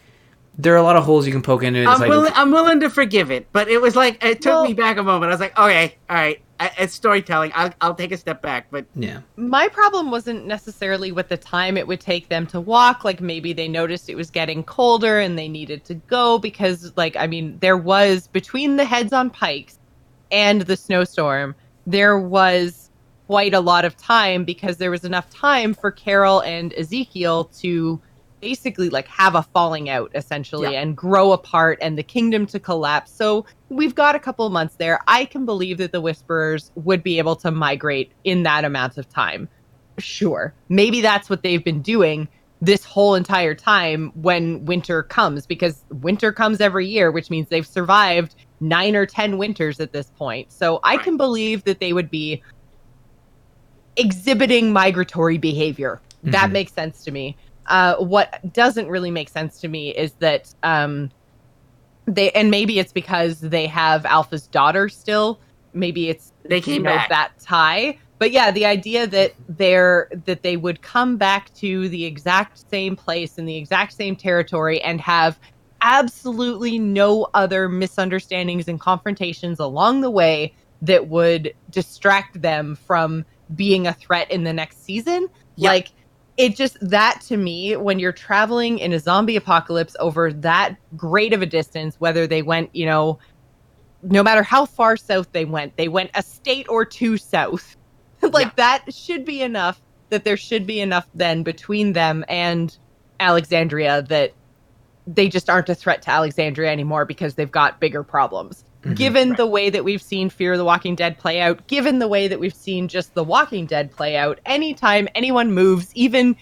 [SPEAKER 2] there are a lot of holes you can poke into. it.
[SPEAKER 4] I'm
[SPEAKER 2] like,
[SPEAKER 4] willing. I'm willing to forgive it, but it was like it took
[SPEAKER 3] Well-
[SPEAKER 4] me back a moment. I was like, okay, all right, I, it's storytelling. I'll, I'll take a step back, but
[SPEAKER 2] yeah,
[SPEAKER 3] my problem wasn't necessarily with the time it would take them to walk like maybe they noticed it was getting colder and they needed to go because like i mean there was between the heads on pikes and the snowstorm there was quite a lot of time because there was enough time for carol and ezekiel to basically like have a falling out essentially
[SPEAKER 4] Yeah.
[SPEAKER 3] and grow apart and the kingdom to collapse. So we've got a couple of months there. I can believe that the whisperers would be able to migrate in that amount of time. Sure. Maybe that's what they've been doing this whole entire time when winter comes because winter comes every year which means they've survived 9 or 10 winters at this point. So i can believe that they would be exhibiting migratory behavior. That
[SPEAKER 2] Mhm.
[SPEAKER 3] makes sense to me uh, what doesn't really make sense to me is that um, they and maybe it's because they have Alpha's daughter still. Maybe it's
[SPEAKER 4] They came
[SPEAKER 3] you know,
[SPEAKER 4] back.
[SPEAKER 3] that tie. But yeah, the idea that they're that they would come back to the exact same place in the exact same territory and have absolutely no other misunderstandings and confrontations along the way that would distract them from being a threat in the next season.
[SPEAKER 4] Yeah.
[SPEAKER 3] Like it just that to me when you're traveling in a zombie apocalypse over that great of a distance whether they went, you know, no matter how far south they went, they went a state or two south. like
[SPEAKER 4] Yeah.
[SPEAKER 3] that should be enough that there should be enough then between them and Alexandria that they just aren't a threat to Alexandria anymore because they've got bigger problems. Mm-hmm. Given the way that we've seen Fear of the Walking Dead play out, given the way that we've seen just The Walking Dead play out, anytime anyone moves, even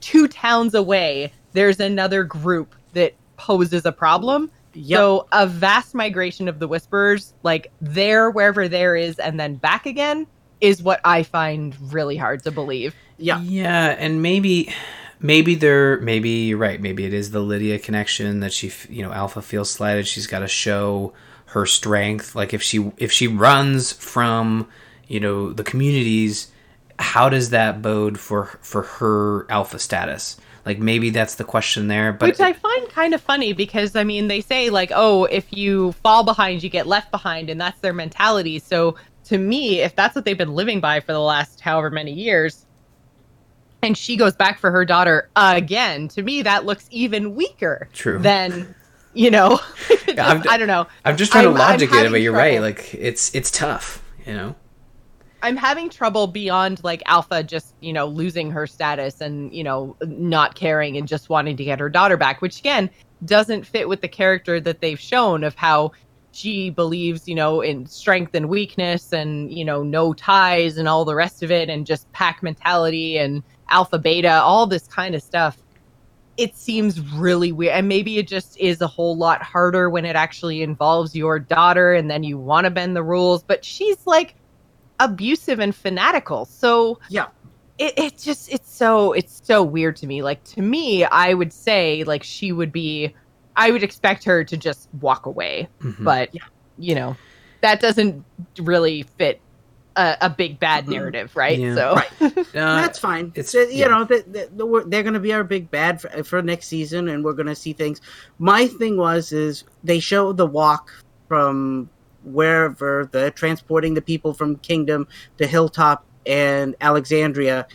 [SPEAKER 3] two towns away, there's another group that poses a problem.
[SPEAKER 4] Yep.
[SPEAKER 3] So a vast migration of the Whisperers, like there, wherever there is, and then back again, is what I find really hard to believe.
[SPEAKER 4] yeah.
[SPEAKER 2] Yeah, and maybe maybe they're maybe you're right. Maybe it is the Lydia connection that she, you know, Alpha feels slighted. She's got to show her strength. Like if she if she runs from, you know, the communities, how does that bode for for her Alpha status? Like maybe that's the question there. But
[SPEAKER 3] Which I find kind of funny because I mean they say like, oh, if you fall behind, you get left behind, and that's their mentality. So to me, if that's what they've been living by for the last however many years, and she goes back for her daughter again, to me that looks even weaker
[SPEAKER 2] True.
[SPEAKER 3] than you know.
[SPEAKER 2] I'm-
[SPEAKER 3] I don't know.
[SPEAKER 2] I'm just trying
[SPEAKER 3] I'm-
[SPEAKER 2] to logic it, but you're right. Like it's it's tough, you know.
[SPEAKER 3] I'm having trouble beyond like Alpha just, you know, losing her status and, you know, not caring and just wanting to get her daughter back, which again doesn't fit with the character that they've shown of how she believes, you know, in strength and weakness and, you know, no ties and all the rest of it and just pack mentality and alpha beta, all this kind of stuff. It seems really weird. And maybe it just is a whole lot harder when it actually involves your daughter and then you want to bend the rules. But she's like abusive and fanatical. So
[SPEAKER 4] Yeah.
[SPEAKER 3] it, it just it's so it's so weird to me. Like to me, I would say like she would be I would expect her to just walk away.
[SPEAKER 2] Mhm.
[SPEAKER 3] But you know, that doesn't really fit a, a big bad narrative, right?
[SPEAKER 2] Yeah.
[SPEAKER 3] So
[SPEAKER 4] Right.
[SPEAKER 2] Uh,
[SPEAKER 4] That's fine.
[SPEAKER 2] it's-
[SPEAKER 4] It's you
[SPEAKER 2] yeah.
[SPEAKER 4] know the, the, the, we're- they're going to be our big bad for, for next season, and we're going to see things. My thing was is they show the walk from wherever the transporting the people from Kingdom to Hilltop and Alexandria,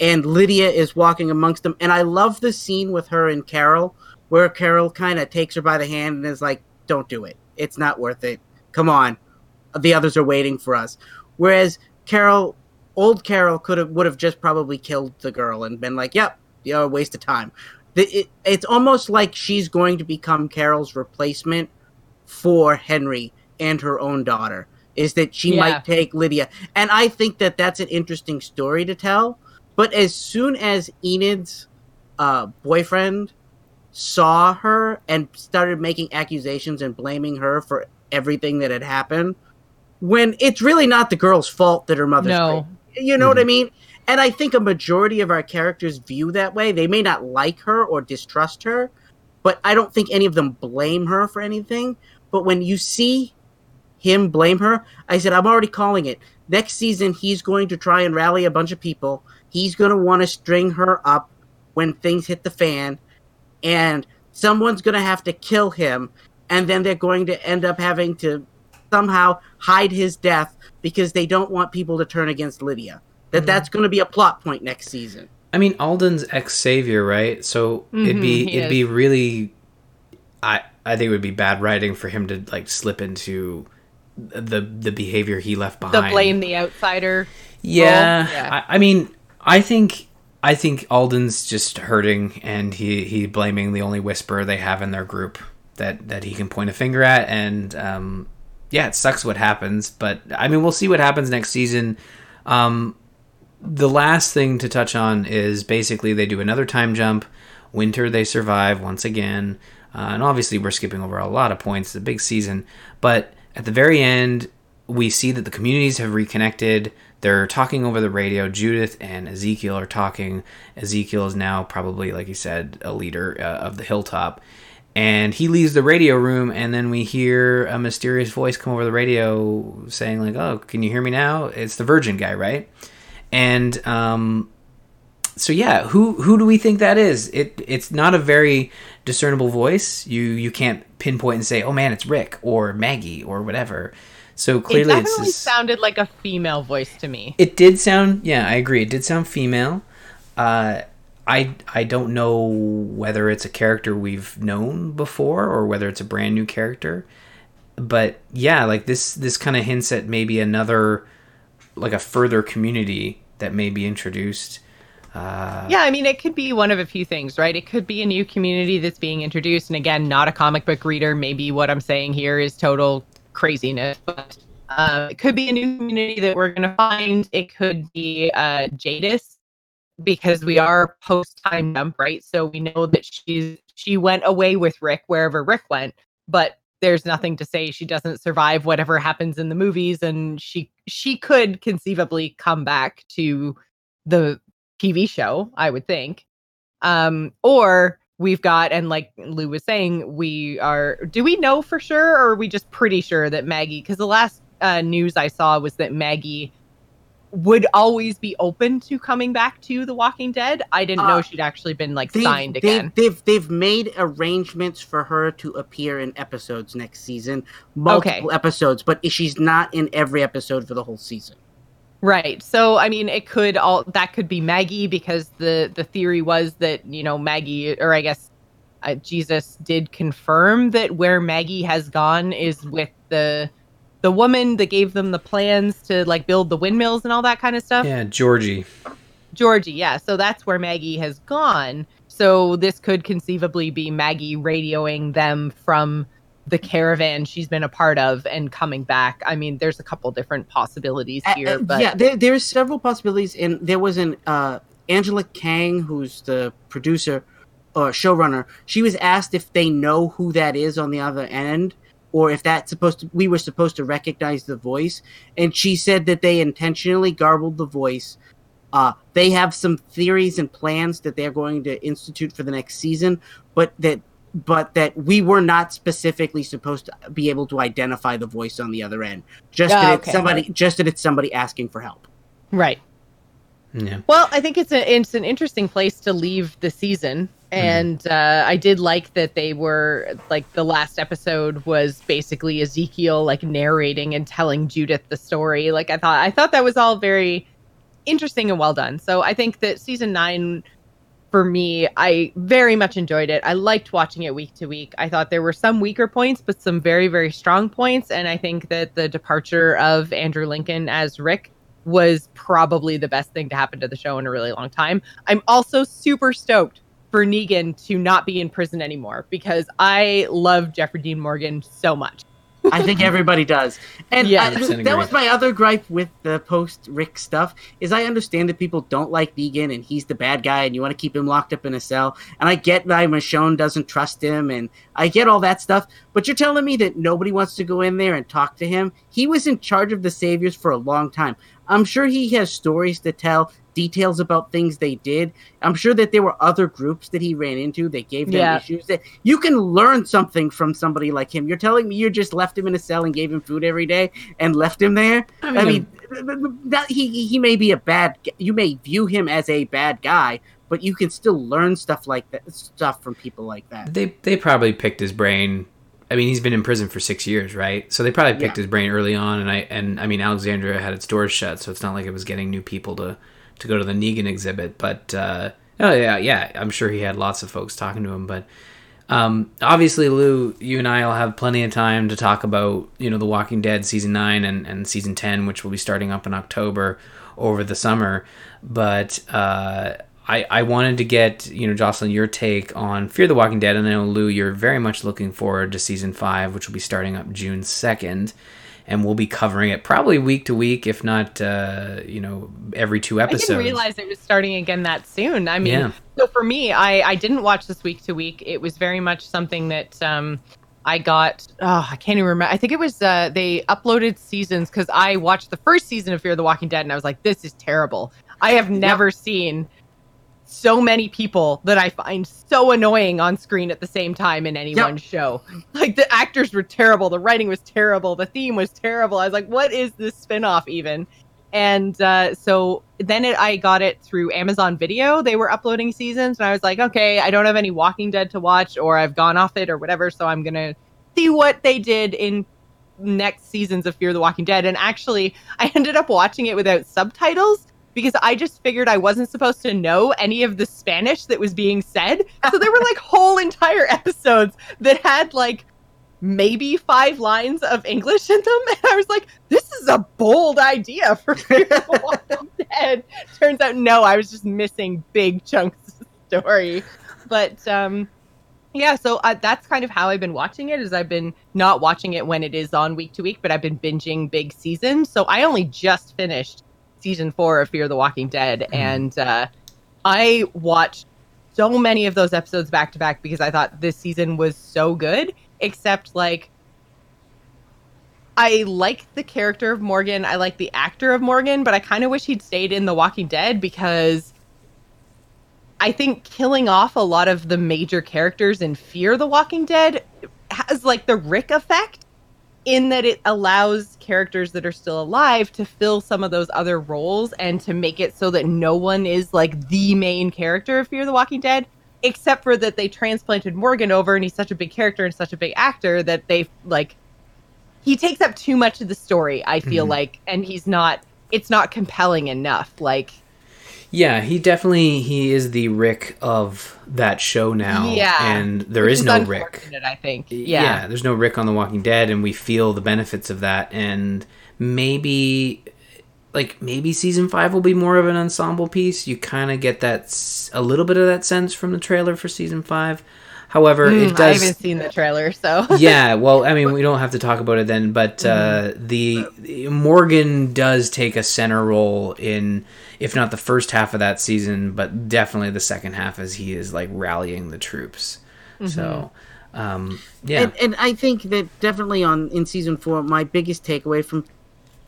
[SPEAKER 4] and Lydia is walking amongst them, and I love the scene with her and Carol, where Carol kind of takes her by the hand and is like, "Don't do it. It's not worth it. Come on, the others are waiting for us." Whereas Carol old Carol could have would have just probably killed the girl and been like, "Yep, you know, waste of time." The, it, it's almost like she's going to become Carol's replacement for Henry and her own daughter. Is that she
[SPEAKER 3] Yeah.
[SPEAKER 4] might take Lydia, and I think that that's an interesting story to tell. But as soon as Enid's uh, boyfriend saw her and started making accusations and blaming her for everything that had happened, when it's really not the girl's fault that her mother's
[SPEAKER 3] No.
[SPEAKER 4] crazy. You know what I mm-hmm. mean? And I think a majority of our characters view that way. They may not like her or distrust her, but I don't think any of them blame her for anything. But when you see him blame her, I said, I'm already calling it. Next season, he's going to try and rally a bunch of people. He's going to want to string her up when things hit the fan, and someone's going to have to kill him, and then they're going to end up having to somehow hide his death because they don't want people to turn against Lydia. That that's going to be a plot point next season.
[SPEAKER 2] I mean, Alden's ex savior, right? So it'd be it'd be really, I I think it would be bad writing for him to like slip into the the behavior he left behind.
[SPEAKER 3] the blame the outsider.
[SPEAKER 2] Yeah,
[SPEAKER 3] yeah.
[SPEAKER 2] I, I mean, I think I think Alden's just hurting, and he he blaming the only whisperer they have in their group that that he can point a finger at, and um, yeah, it sucks what happens, but I mean, we'll see what happens next season. Um, the last thing to touch on is basically they do another time jump. Winter they survive once again, uh, and obviously we're skipping over a lot of points. A big season, but at the very end, we see that the communities have reconnected. they're talking over the radio. Judith and Ezekiel are talking. Ezekiel is now probably, like you said, a leader uh, of the hilltop. And he leaves the radio room, and then we hear a mysterious voice come over the radio saying, like, "Oh, can you hear me now?" It's the Virgin guy, right? And um, so yeah, who who do we think that is? It it's not a very discernible voice. You you can't pinpoint and say, "Oh man, it's Rick or Maggie or whatever." So clearly,
[SPEAKER 3] it
[SPEAKER 2] it's
[SPEAKER 3] definitely
[SPEAKER 2] this-
[SPEAKER 3] sounded like a female voice to me.
[SPEAKER 2] it did sound yeah i agree it did sound female uh i i don't know whether it's a character we've known before or whether it's a brand new character but yeah like this this kind of hints at maybe another like a further community that may be introduced uh
[SPEAKER 3] Yeah, I mean, it could be one of a few things, right? It could be a new community that's being introduced. And again, not a comic book reader. Maybe what I'm saying here is total craziness, but uh, it could be a new community that we're going to find. It could be uh, Jadis because we are post time jump, right? So we know that she's she went away with Rick wherever Rick went, but there's nothing to say she doesn't survive whatever happens in the movies, and she she could conceivably come back to the TV show, I would think. Um, or we've got, and like Lou was saying, we are, do we know for sure, or are we just pretty sure that Maggie, because the last uh, news I saw was that Maggie would always be open to coming back to The Walking Dead. I didn't know
[SPEAKER 4] Uh,
[SPEAKER 3] she'd actually been like signed
[SPEAKER 4] they've,
[SPEAKER 3] again.
[SPEAKER 4] They've they've made arrangements for her to appear in episodes next season, multiple episodes, but she's not in every episode for the whole season.
[SPEAKER 3] Right. So I mean it could all that could be Maggie because the the theory was that, you know, Maggie or I guess uh, Jesus did confirm that where Maggie has gone is with the the woman that gave them the plans to like build the windmills and all that kind of stuff.
[SPEAKER 2] yeah georgie
[SPEAKER 3] Georgie, yeah. So that's where Maggie has gone. So this could conceivably be Maggie radioing them from the caravan she's been a part of and coming back. I mean, there's a couple different possibilities
[SPEAKER 4] Uh,
[SPEAKER 3] here,
[SPEAKER 4] uh,
[SPEAKER 3] but
[SPEAKER 4] yeah, there, there's several possibilities, and there was an uh, Angela Kang, who's the producer or showrunner. She was asked if they know who that is on the other end, or if that's supposed to. We were supposed to recognize the voice, and she said that they intentionally garbled the voice. Uh, they have some theories and plans that they're going to institute for the next season, but that but that we were not specifically supposed to be able to identify the voice on the other end. Just
[SPEAKER 3] Ah,
[SPEAKER 4] that
[SPEAKER 3] okay.
[SPEAKER 4] it's somebody just that it's somebody asking for help.
[SPEAKER 3] right.
[SPEAKER 2] yeah
[SPEAKER 3] Well, I think it's a it's an interesting place to leave the season, and uh, I did like that they were like the last episode was basically Ezekiel like narrating and telling Judith the story. Like I thought I thought that was all very interesting and well done. So I think that season nine for me, I very much enjoyed it. I liked watching it week to week. I thought there were some weaker points, but some very, very strong points. And I think that the departure of Andrew Lincoln as Rick was probably the best thing to happen to the show in a really long time. I'm also super stoked for Negan to not be in prison anymore because I love Jeffrey Dean Morgan so much.
[SPEAKER 4] I think everybody does. And
[SPEAKER 3] Yeah,
[SPEAKER 2] 100%
[SPEAKER 4] that was my other gripe with the post Rick stuff is I understand that people don't like Negan and he's the bad guy and you want to keep him locked up in a cell. And I get why Michonne doesn't trust him and I get all that stuff. But you're telling me that nobody wants to go in there and talk to him? He was in charge of the Saviors for a long time. I'm sure he has stories to tell, details about things they did. I'm sure that there were other groups that he ran into that gave them
[SPEAKER 3] Yeah.
[SPEAKER 4] issues. That you can learn something from somebody like him. You're telling me you just left him in a cell and gave him food every day and left him there. I mean, that he he may be a bad. You may view him as a bad guy, but you can still learn stuff like that stuff from people like that.
[SPEAKER 2] they they probably picked his brain. I mean, he's been in prison for six years, right? So they probably picked
[SPEAKER 4] Yeah.
[SPEAKER 2] his brain early on, and I and I mean, Alexandria had its doors shut, so it's not like it was getting new people to to go to the Negan exhibit. But uh, oh yeah, yeah, I'm sure he had lots of folks talking to him. But um, obviously, Lou, you and I will have plenty of time to talk about you know The Walking Dead season nine and and season ten, which will be starting up in October over the summer. But uh, I, I wanted to get you know Jocelyn your take on Fear the Walking Dead, and I know Lou you're very much looking forward to season five, which will be starting up June second, and we'll be covering it probably week to week, if not uh, you know every two episodes.
[SPEAKER 3] I didn't realize it was starting again that soon. I mean,
[SPEAKER 2] Yeah.
[SPEAKER 3] so for me, I, I didn't watch this week to week. It was very much something that um, I got oh, I can't even remember. I think it was uh, they uploaded seasons because I watched the first season of Fear the Walking Dead and I was like, this is terrible. I have never seen so many people that I find so annoying on screen at the same time in any
[SPEAKER 4] Yep.
[SPEAKER 3] one show. Like the actors were terrible, the writing was terrible, the theme was terrible. I was like, what is this spinoff even? And uh, so then it, I got it through Amazon Video. They were uploading seasons, and I was like, okay, I don't have any Walking Dead to watch, or I've gone off it, or whatever. So I'm gonna see what they did in next seasons of Fear the Walking Dead. And actually, I ended up watching it without subtitles because I just figured I wasn't supposed to know any of the Spanish that was being said. So there were like whole entire episodes that had like maybe five lines of English in them. And I was like, this is a bold idea for Fear the Walking Dead. Turns out, no, I was just missing big chunks of the story. But um, yeah, so uh, that's kind of how I've been watching it. Is I've been not watching it when it is on week to week, but I've been binging big seasons. So I only just finished season four of Fear the Walking Dead, and uh, I watched so many of those episodes back to back because I thought this season was so good. Except like, I like the character of Morgan, I like the actor of Morgan, but I kind of wish he'd stayed in The Walking Dead because I think killing off a lot of the major characters in Fear the Walking Dead has like the Rick effect in that it allows characters that are still alive to fill some of those other roles and to make it so that no one is like the main character of Fear the Walking Dead except for that they transplanted Morgan over and he's such a big character and such a big actor that they like he takes up too much of the story I feel mm-hmm. like and he's not it's not compelling enough like
[SPEAKER 2] Yeah, he definitely he is the Rick of that show now.
[SPEAKER 3] Yeah.
[SPEAKER 2] and there
[SPEAKER 3] which
[SPEAKER 2] is no Rick.
[SPEAKER 3] I think.
[SPEAKER 2] Yeah.
[SPEAKER 3] Yeah.
[SPEAKER 2] there's no Rick on The Walking Dead, and we feel the benefits of that. And maybe, like maybe season five will be more of an ensemble piece. You kind of get that a little bit of that sense from the trailer for season five. However,
[SPEAKER 3] Mm,
[SPEAKER 2] it does.
[SPEAKER 3] I haven't seen the trailer, so
[SPEAKER 2] yeah, well, I mean, we don't have to talk about it then, but uh,
[SPEAKER 3] Mm-hmm.
[SPEAKER 2] the Morgan does take a center role in, if not the first half of that season, but definitely the second half as he is like rallying the troops. So, um, yeah,
[SPEAKER 4] And, and I think that definitely on in season four, my biggest takeaway from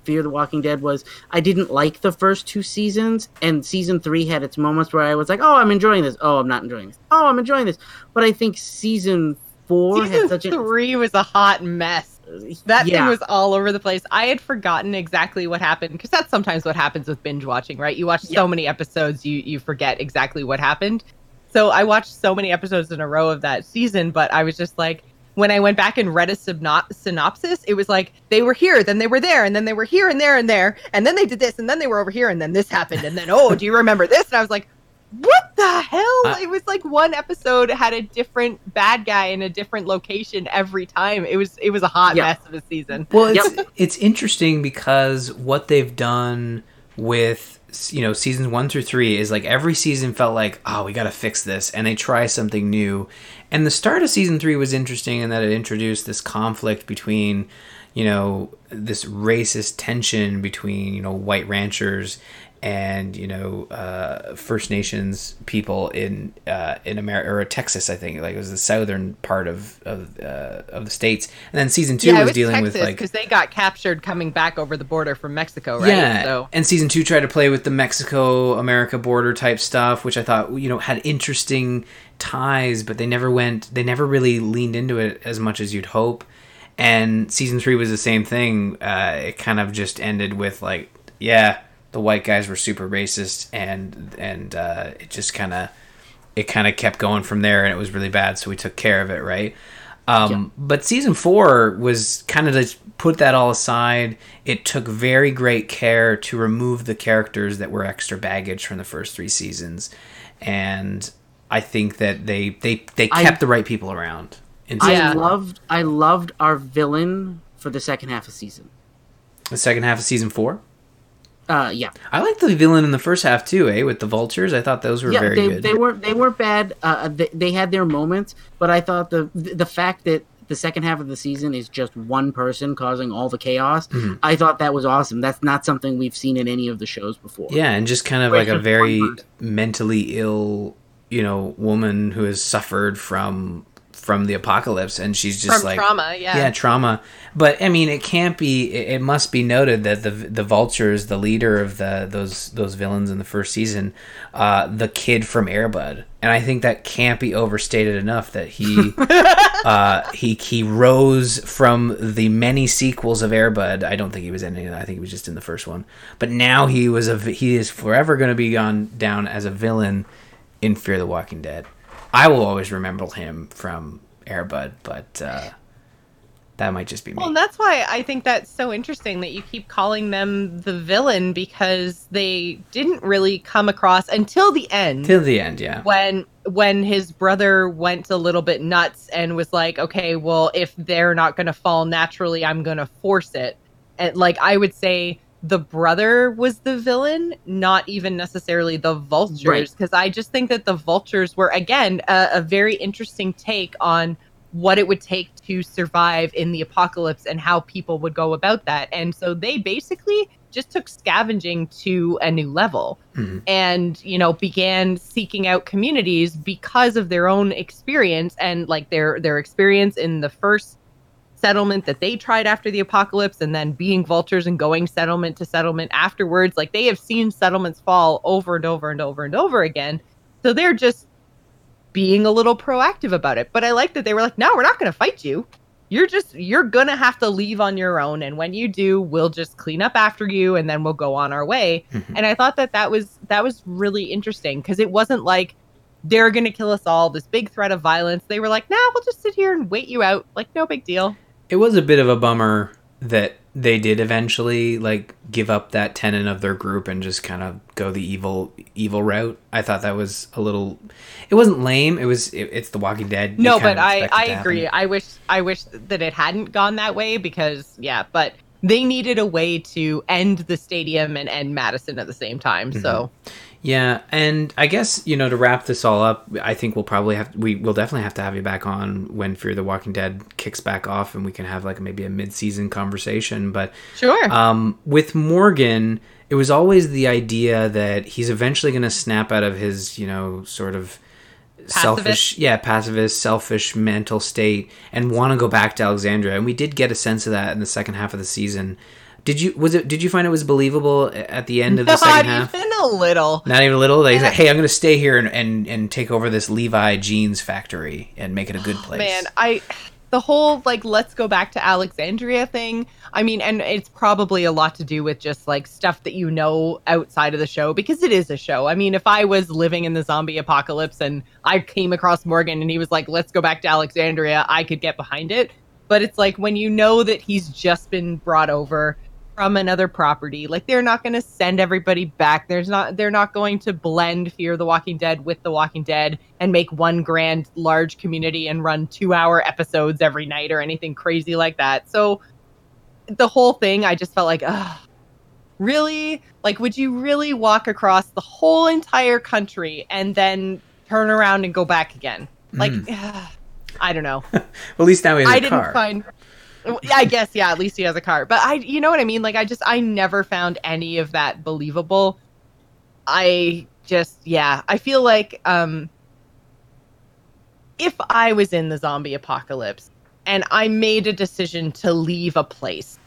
[SPEAKER 4] Fear the Walking Dead was I didn't like the first two seasons, and season three had its moments where I was like, "Oh, I'm enjoying this. Oh, I'm not enjoying this. Oh, I'm enjoying this." But I think season four had
[SPEAKER 3] season
[SPEAKER 4] such a
[SPEAKER 3] three was a hot mess. That
[SPEAKER 4] Yeah.
[SPEAKER 3] thing was all over the place. I had forgotten exactly what happened because that's sometimes what happens with binge watching, right? You watch so many episodes, you you forget exactly what happened. So I watched so many episodes in a row of that season, but I was just like, when I went back and read a syno- synopsis, it was like they were here, then they were there, and then they were here and there and there, and then they did this, and then they were over here, and then this happened, and then oh, do you remember this? And I was like, what the hell?
[SPEAKER 2] I-
[SPEAKER 3] it was like one episode had a different bad guy in a different location every time. It was it was a hot
[SPEAKER 4] Yeah.
[SPEAKER 3] mess of a season.
[SPEAKER 2] Well, it's it's interesting because what they've done with you know seasons one through three is like every season felt like oh we got to fix this and they try something new, and the start of season three was interesting in that it introduced this conflict between you know this racist tension between you know white ranchers and you know uh, First Nations people in uh, in America or Texas, I think like it was the southern part of of, uh, of the states, and then season two
[SPEAKER 3] yeah,
[SPEAKER 2] was
[SPEAKER 3] was
[SPEAKER 2] dealing
[SPEAKER 3] Texas
[SPEAKER 2] with like
[SPEAKER 3] because they got captured coming back over the border from Mexico, right?
[SPEAKER 2] yeah,
[SPEAKER 3] So
[SPEAKER 2] and season two tried to play with the Mexico America border type stuff, which I thought you know had interesting ties, but they never went, they never really leaned into it as much as you'd hope. And season three was the same thing. Uh, it kind of just ended with like, yeah, the white guys were super racist, and and uh, it just kind of it kind of kept going from there, and it was really bad. So we took care of it, right? Um, But season four was kind of to put that all aside. It took very great care to remove the characters that were extra baggage from the first three seasons, and I think that they they they
[SPEAKER 4] I-
[SPEAKER 2] kept the right people around.
[SPEAKER 3] Yeah.
[SPEAKER 4] I loved I loved our villain for the second half of season.
[SPEAKER 2] the second half of season four,
[SPEAKER 4] Uh, yeah,
[SPEAKER 2] I liked the villain in the first half too. Eh, with the vultures, I thought those were
[SPEAKER 4] yeah,
[SPEAKER 2] very
[SPEAKER 4] they,
[SPEAKER 2] good.
[SPEAKER 4] they weren't they weren't bad. Uh, they, they had their moments, but I thought the the fact that the second half of the season is just one person causing all the chaos,
[SPEAKER 2] Mm-hmm.
[SPEAKER 4] I thought that was awesome. That's not something we've seen in any of the shows before.
[SPEAKER 2] Yeah, and just kind of
[SPEAKER 4] Right,
[SPEAKER 2] like a very mentally ill, you know, woman who has suffered from from the apocalypse, and she's just
[SPEAKER 3] From
[SPEAKER 2] like
[SPEAKER 3] trauma, yeah.
[SPEAKER 2] yeah, trauma. But I mean, it can't be. It, it must be noted that the the vultures, the leader of the those those villains in the first season, uh, the kid from Air Bud, and I think that can't be overstated enough that he uh, he he rose from the many sequels of Air Bud. I don't think he was in any. of that. I think he was just in the first one. But now he was a he is forever going to be gone down as a villain in Fear the Walking Dead. I will always remember him from Air Bud, but uh, that might just be me.
[SPEAKER 3] Well, that's why I think that's so interesting that you keep calling them the villain because they didn't really come across until the end.
[SPEAKER 2] Till the end, yeah.
[SPEAKER 3] when when his brother went a little bit nuts and was like, "Okay, well, if they're not going to fall naturally, I'm going to force it." And like I would say the brother was the villain, not even necessarily the vultures
[SPEAKER 4] Right.
[SPEAKER 3] because I just think that the vultures were again a, a very interesting take on what it would take to survive in the apocalypse and how people would go about that. And so they basically just took scavenging to a new level
[SPEAKER 2] Mhm.
[SPEAKER 3] and, you know, began seeking out communities because of their own experience and like their their experience in the first settlement that they tried after the apocalypse and then being vultures and going settlement to settlement afterwards. Like they have seen settlements fall over and over and over and over again. So they're just being a little proactive about it. But I like that they were like, no, we're not going to fight you. You're just, you're going to have to leave on your own. And when you do, we'll just clean up after you and then we'll go on our way. Mm-hmm. And I thought that that was, that was really interesting because it wasn't like, they're going to kill us all, this big threat of violence. They were like, nah, we'll just sit here and wait you out. Like, no big deal.
[SPEAKER 2] It was a bit of a bummer that they did eventually like give up that tenet of their group and just kind of go the evil evil route. I thought that was a little. It wasn't lame. It was. It, it's The Walking Dead.
[SPEAKER 3] No, but I I agree. I wish I wish that it hadn't gone that way because yeah, but they needed a way to end the stadium and end Madison at the same time. Mm-hmm. So
[SPEAKER 2] Yeah, and I guess you know to wrap this all up, I think we'll probably have we will definitely have to have you back on when Fear the Walking Dead kicks back off, and we can have like maybe a mid season conversation. But
[SPEAKER 3] sure.
[SPEAKER 2] um, with Morgan, it was always the idea that he's eventually going to snap out of his, you know, sort of selfish, yeah, pacifist, selfish mental state and want to go back to Alexandria. And we did get a sense of that in the second half of the season. Did you was it? Did you find it was believable at the end of the
[SPEAKER 3] Not
[SPEAKER 2] second half?
[SPEAKER 3] even a little.
[SPEAKER 2] Not even a little. They said, "Hey, I'm going to stay here and, and and take over this Levi jeans factory and make it a good oh, place."
[SPEAKER 3] Man, I the whole like let's go back to Alexandria thing. I mean, and it's probably a lot to do with just like stuff that you know outside of the show because it is a show. I mean, if I was living in the zombie apocalypse and I came across Morgan and he was like, "Let's go back to Alexandria," I could get behind it. But it's like when you know that he's just been brought over from another property, like they're not going to send everybody back. There's not they're not going to blend Fear the Walking Dead with The Walking Dead and make one grand large community and run 2-hour episodes every night or anything crazy like that. So the whole thing I just felt like, ugh, really? Like would you really walk across the whole entire country and then turn around and go back again? Like hmm. ugh, I don't know.
[SPEAKER 2] Well, at least now he has a
[SPEAKER 3] I didn't
[SPEAKER 2] car.
[SPEAKER 3] find. I guess yeah. At least he has a car, but I, you know what I mean. Like I just, I never found any of that believable. I just, yeah. I feel like, um, if I was in the zombie apocalypse and I made a decision to leave a place,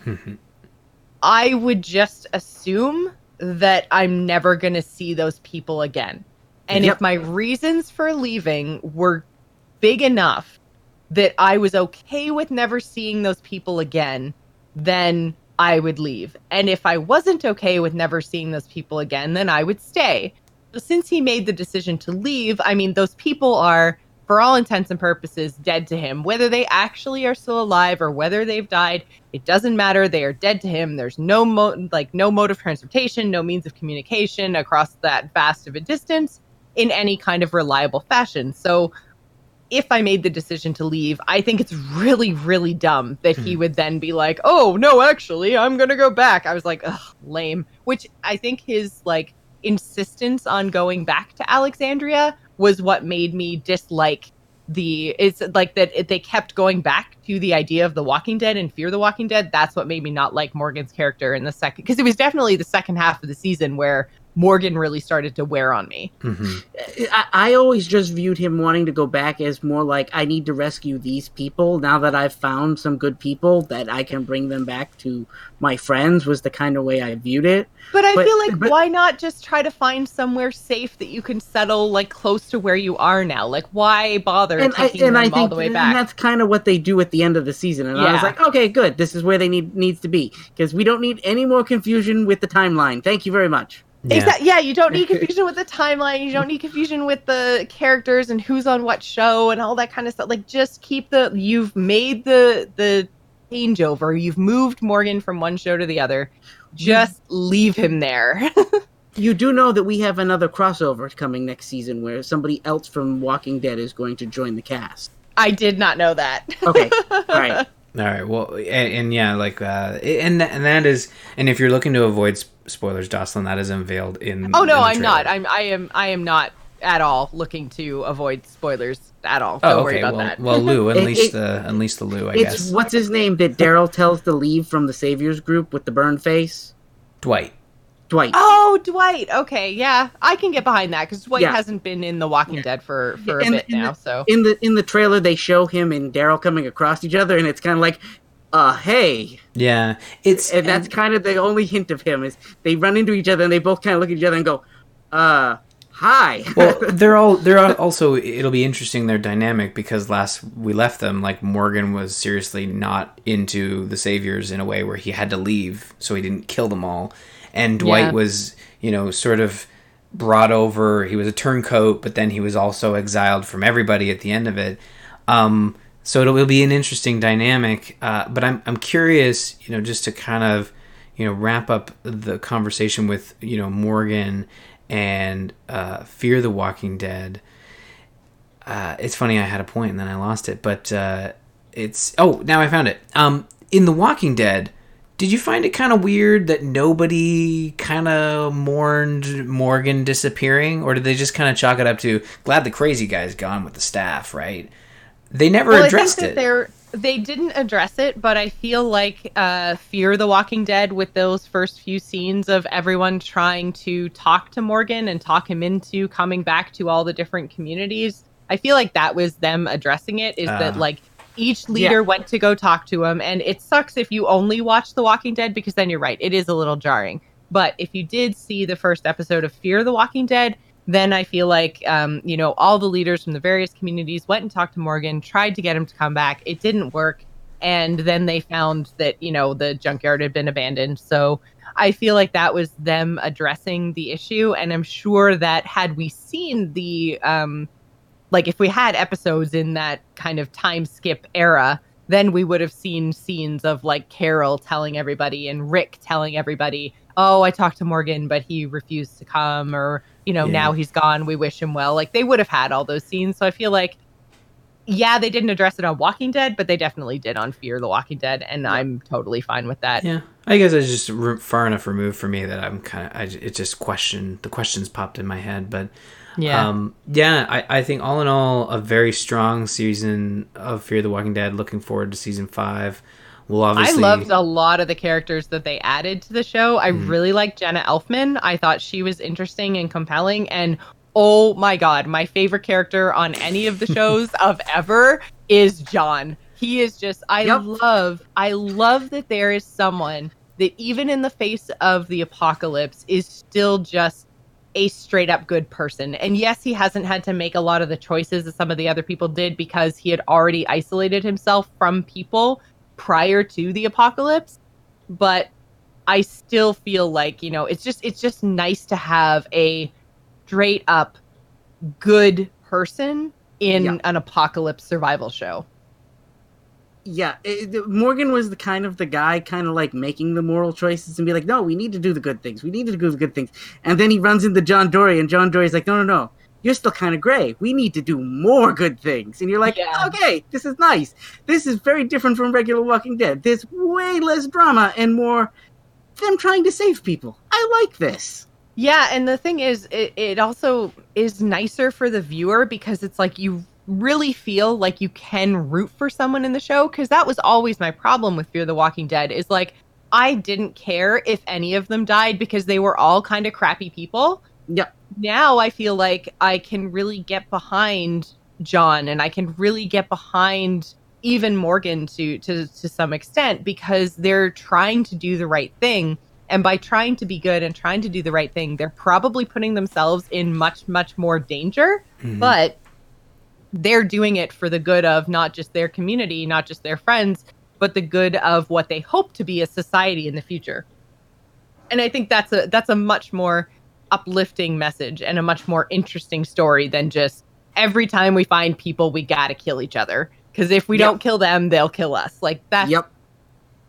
[SPEAKER 3] I would just assume that I'm never going to see those people again. And
[SPEAKER 4] Yep.
[SPEAKER 3] if my reasons for leaving were big enough that I was okay with never seeing those people again, then I would leave. And if I wasn't okay with never seeing those people again, then I would stay. So since he made the decision to leave, I mean, those people are, for all intents and purposes, dead to him. Whether they actually are still alive or whether they've died, it doesn't matter. They are dead to him. There's no mo- like no mode of transportation, no means of communication across that vast of a distance in any kind of reliable fashion. So if I made the decision to leave, I think it's really, really dumb that he hmm. would then be like, "Oh no, actually, I'm gonna go back." I was like, "Ugh, lame." Which I think his like insistence on going back to Alexandria was what made me dislike the. It's like that it, they kept going back to the idea of the Walking Dead and Fear the Walking Dead. That's what made me not like Morgan's character in the second because it was definitely the second half of the season where Morgan really started to wear on me. Mm-hmm.
[SPEAKER 4] I, I always just viewed him wanting to go back as more like I need to rescue these people. Now that I've found some good people that I can bring them back to my friends was the kind of way I viewed it.
[SPEAKER 3] But I
[SPEAKER 4] But-
[SPEAKER 3] feel like
[SPEAKER 4] but-
[SPEAKER 3] why not just try to find somewhere safe that you can settle like close to where you are now? Like why bother
[SPEAKER 4] And I,
[SPEAKER 3] taking
[SPEAKER 4] and
[SPEAKER 3] them
[SPEAKER 4] I
[SPEAKER 3] all
[SPEAKER 4] think
[SPEAKER 3] the way back?
[SPEAKER 4] and that's kind of what they do at the end of the season. And I was like, okay, good. This is where they need needs to be because we don't need any more confusion with the timeline. Thank you very much.
[SPEAKER 2] Yeah.
[SPEAKER 3] Exactly. Yeah, you don't need confusion with the timeline. You don't need confusion with the characters and who's on what show and all that kind of stuff. Like, just keep the. You've made the the changeover. You've moved Morgan from one show to the other. Just leave him there.
[SPEAKER 4] You do know that we have another crossover coming next season where somebody else from Walking Dead is going to join the cast.
[SPEAKER 3] I did not know that.
[SPEAKER 4] Okay, all right.
[SPEAKER 2] All right. Well, and, and yeah, like, uh, and and that is, and if you're looking to avoid sp- spoilers, Jocelyn, that is unveiled in.
[SPEAKER 3] Oh
[SPEAKER 2] in
[SPEAKER 3] no,
[SPEAKER 2] the
[SPEAKER 3] I'm not. I'm I am I am not at all looking to avoid spoilers at all.
[SPEAKER 2] Oh,
[SPEAKER 3] Don't
[SPEAKER 2] okay.
[SPEAKER 3] worry about
[SPEAKER 2] well,
[SPEAKER 3] that.
[SPEAKER 2] well, Lou,
[SPEAKER 4] It-
[SPEAKER 2] unleash
[SPEAKER 4] it-
[SPEAKER 2] the unleash the Lou. I
[SPEAKER 4] It's
[SPEAKER 2] guess
[SPEAKER 4] what's his name that Daryl tells to leave from the Saviors group with the burn face?
[SPEAKER 2] Dwight.
[SPEAKER 4] Dwight.
[SPEAKER 3] Oh, Dwight. Okay, yeah, I can get behind that because Dwight
[SPEAKER 4] Yeah.
[SPEAKER 3] hasn't been in The Walking Dead for for a
[SPEAKER 4] And-
[SPEAKER 3] bit
[SPEAKER 4] and
[SPEAKER 3] now.
[SPEAKER 4] the-
[SPEAKER 3] So
[SPEAKER 4] In the in the trailer, they show him and Daryl coming across each other, and it's kind of like, uh, hey,
[SPEAKER 2] Yeah, it's
[SPEAKER 4] and that's kind of the only hint of him is they run into each other and they both kind of look at each other and go, uh, hi.
[SPEAKER 2] well, they're all they're all- also. It'll be interesting their dynamic because last we left them, like Morgan was seriously not into the saviors in a way where he had to leave, so he didn't kill them all, and Dwight
[SPEAKER 3] Yeah.
[SPEAKER 2] was, you know, sort of brought over. He was a turncoat, but then he was also exiled from everybody at the end of it. Um, so it will be an interesting dynamic. Uh, but I'm I'm curious, you know, just to kind of you know wrap up the conversation with you know Morgan and uh, Fear the Walking Dead. Uh, it's funny I had a point and then I lost it, but uh, it's oh now I found it. Um, in The Walking Dead, did you find it kind of weird that nobody kind of mourned Morgan disappearing, or did they just kind of chalk it up to glad the crazy guy's gone with the staff? Right? They never
[SPEAKER 3] well,
[SPEAKER 2] addressed
[SPEAKER 3] I think
[SPEAKER 2] it.
[SPEAKER 3] they're they didn't address it, but I feel like uh, Fear the Walking Dead with those first few scenes of everyone trying to talk to Morgan and talk him into coming back to all the different communities. I feel like that was them addressing it. Is that
[SPEAKER 2] Ah.
[SPEAKER 3] like each leader
[SPEAKER 4] Yeah.
[SPEAKER 3] went to go talk to him, and it sucks if you only watch The Walking Dead because then you're right, it is a little jarring. But if you did see the first episode of Fear the Walking Dead, then I feel like um, you know all the leaders from the various communities went and talked to Morgan, tried to get him to come back. It didn't work, and then they found that you know the junkyard had been abandoned. So I feel like that was them addressing the issue, and I'm sure that had we seen the um, like if we had episodes in that kind of time skip era, then we would have seen scenes of like Carol telling everybody and Rick telling everybody, "Oh, I talked to Morgan, but he refused to come," or you know,
[SPEAKER 2] Yeah.
[SPEAKER 3] now he's gone. We wish him well. Like they would have had all those scenes. So I feel like, yeah, they didn't address it on Walking Dead, but they definitely did on Fear the Walking Dead, and I'm totally fine with that.
[SPEAKER 2] Yeah, I guess it's just re- far enough removed for me that I'm kind of. It just question the questions popped in my head, but
[SPEAKER 3] Yeah.
[SPEAKER 2] um, yeah. I, I think all in all, a very strong season of Fear the Walking Dead. Looking forward to season five. We'll
[SPEAKER 3] I loved a lot of the characters that they added to the show. I
[SPEAKER 2] Mhm.
[SPEAKER 3] really liked Jenna Elfman. I thought she was interesting and compelling. And oh my god, my favorite character on any of the shows of ever is John. He is just I
[SPEAKER 4] Yep.
[SPEAKER 3] love I love that there is someone that even in the face of the apocalypse is still just a straight up good person. And yes, he hasn't had to make a lot of the choices that some of the other people did because he had already isolated himself from people prior to the apocalypse. But I still feel like, you know, it's just it's just nice to have a straight up good person in
[SPEAKER 4] Yeah.
[SPEAKER 3] an apocalypse survival show.
[SPEAKER 4] Yeah, it, Morgan was the kind of the guy, kind of like making the moral choices and be like, no, we need to do the good things. We need to do the good things. And then he runs into John Dorie, and John Dorie's like, no, no, no. You're still kind of gray. We need to do more good things. And you're like,
[SPEAKER 3] Yeah.
[SPEAKER 4] okay, this is nice. This is very different from regular Walking Dead. There's way less drama and more them trying to save people. I like this.
[SPEAKER 3] Yeah, and the thing is, it, it also is nicer for the viewer because it's like you really feel like you can root for someone in the show. Because that was always my problem with Fear the Walking Dead is like I didn't care if any of them died because they were all kind of crappy people.
[SPEAKER 4] Yeah.
[SPEAKER 3] Now I feel like I can really get behind John and I can really get behind even Morgan to to to some extent because they're trying to do the right thing and by trying to be good and trying to do the right thing they're probably putting themselves in much much more danger mm-hmm. but they're doing it for the good of not just their community not just their friends but the good of what they hope to be a society in the future and i think that's a that's a much more uplifting message and a much more interesting story than just every time we find people we gotta kill each other because if we
[SPEAKER 4] Yep.
[SPEAKER 3] don't kill them they'll kill us like that's
[SPEAKER 4] Yep.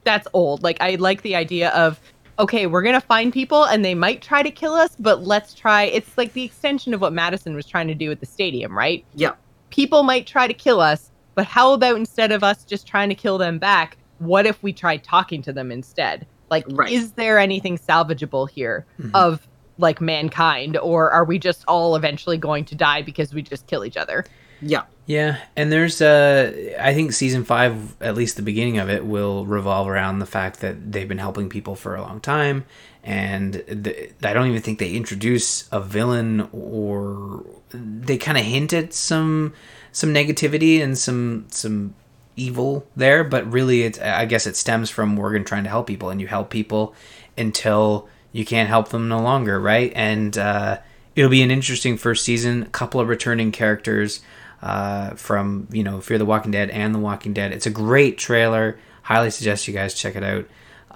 [SPEAKER 3] that's old like i like the idea of okay we're gonna find people and they might try to kill us but let's try it's like the extension of what madison was trying to do at the stadium right
[SPEAKER 4] Yep.
[SPEAKER 3] People might try to kill us, but how about instead of us just trying to kill them back, what if we tried talking to them instead? Like,
[SPEAKER 4] Right.
[SPEAKER 3] is there anything salvageable here of like mankind, or are we just all eventually going to die because we just kill each other?
[SPEAKER 4] Yeah.
[SPEAKER 2] Yeah, and there's uh I think season 5 at least the beginning of it will revolve around the fact that they've been helping people for a long time and the, I don't even think they introduce a villain or they kind of hint at some some negativity and some some evil there, but really it's I guess it stems from Morgan trying to help people and you help people until you can't help them no longer, right? And uh it'll be an interesting first season, a couple of returning characters uh, from you know Fear the Walking Dead and The Walking Dead. It's a great trailer. Highly suggest you guys check it out.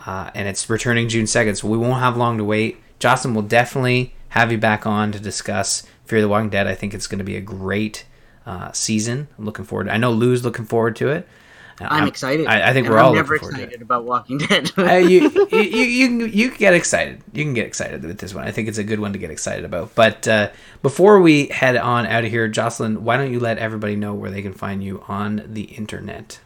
[SPEAKER 2] Uh, and it's returning June second, so we won't have long to wait. Jocelyn will definitely have you back on to discuss Fear the Walking Dead. I think it's going to be a great uh, season. I'm looking forward. I'm know Lou's looking forward to it. Uh,
[SPEAKER 4] I'm, excited.
[SPEAKER 2] I, I think we're
[SPEAKER 4] I'm
[SPEAKER 2] all
[SPEAKER 4] never
[SPEAKER 2] looking to it.
[SPEAKER 4] excited about Walking Dead.
[SPEAKER 2] Uh, you, you, you, you get excited. You can get excited with this one. I think it's a good one to get excited about. But uh, before we head on out of here, Jocelyn, why don't you let everybody know where they can find you on the internet?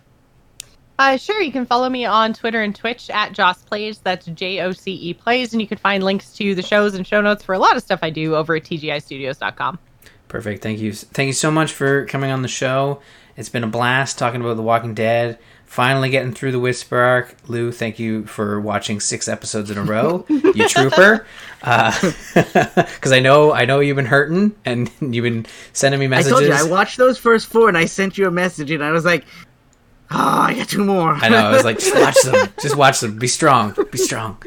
[SPEAKER 3] Uh, sure, you can follow me on Twitter and Twitch at Joce Plays. That's J O C E Plays, and you can find links to the shows and show notes for a lot of stuff I do over at TGIstudios.com.
[SPEAKER 2] Perfect. Thank you. Thank you so much for coming on the show. It's been a blast talking about The Walking Dead. Finally getting through the Whisper arc. Lou, thank you for watching six episodes in a row. you trooper. Because I know I know you've been hurting and you've been sending me messages.
[SPEAKER 4] I
[SPEAKER 2] messages.
[SPEAKER 4] told you I watched those first four, and I sent you a message, and I was like, "Oh, I got two more."
[SPEAKER 2] I know. I was like, just watch them. Just watch them. Be strong. Be strong.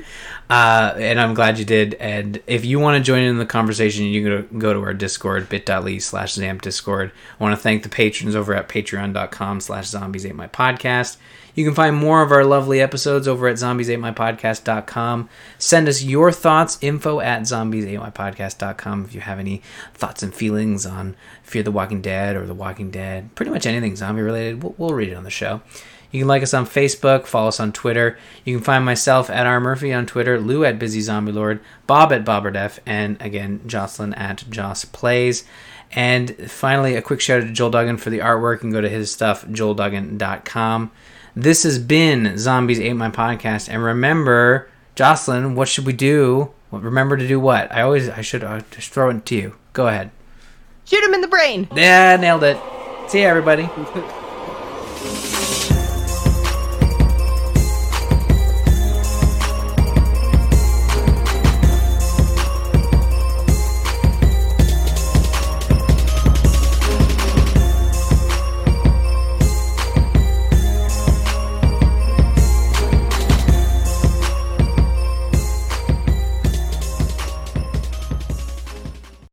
[SPEAKER 2] Uh, and I'm glad you did. And if you want to join in the conversation, you can go to our Discord, bit.ly slash Zamp Discord. I want to thank the patrons over at patreon.com slash zombies ate my podcast. You can find more of our lovely episodes over at zombies8mypodcast.com. Send us your thoughts, info at zombies8mypodcast.com if you have any thoughts and feelings on Fear the Walking Dead or The Walking Dead. Pretty much anything zombie related, we'll, we'll read it on the show. You can like us on Facebook, follow us on Twitter. You can find myself at R Murphy on Twitter, Lou at Busy Zombie Lord, Bob at Bobberdef, and again Jocelyn at Joce Plays. And finally, a quick shout out to Joel Duggan for the artwork. Can go to his stuff, joelduggan.com. This has been Zombies Ate My Podcast. And remember, Jocelyn, what should we do? Remember to do what? I always, I should uh, just throw it to you. Go ahead.
[SPEAKER 3] Shoot him in the brain!
[SPEAKER 2] Yeah, nailed it. See ya, everybody.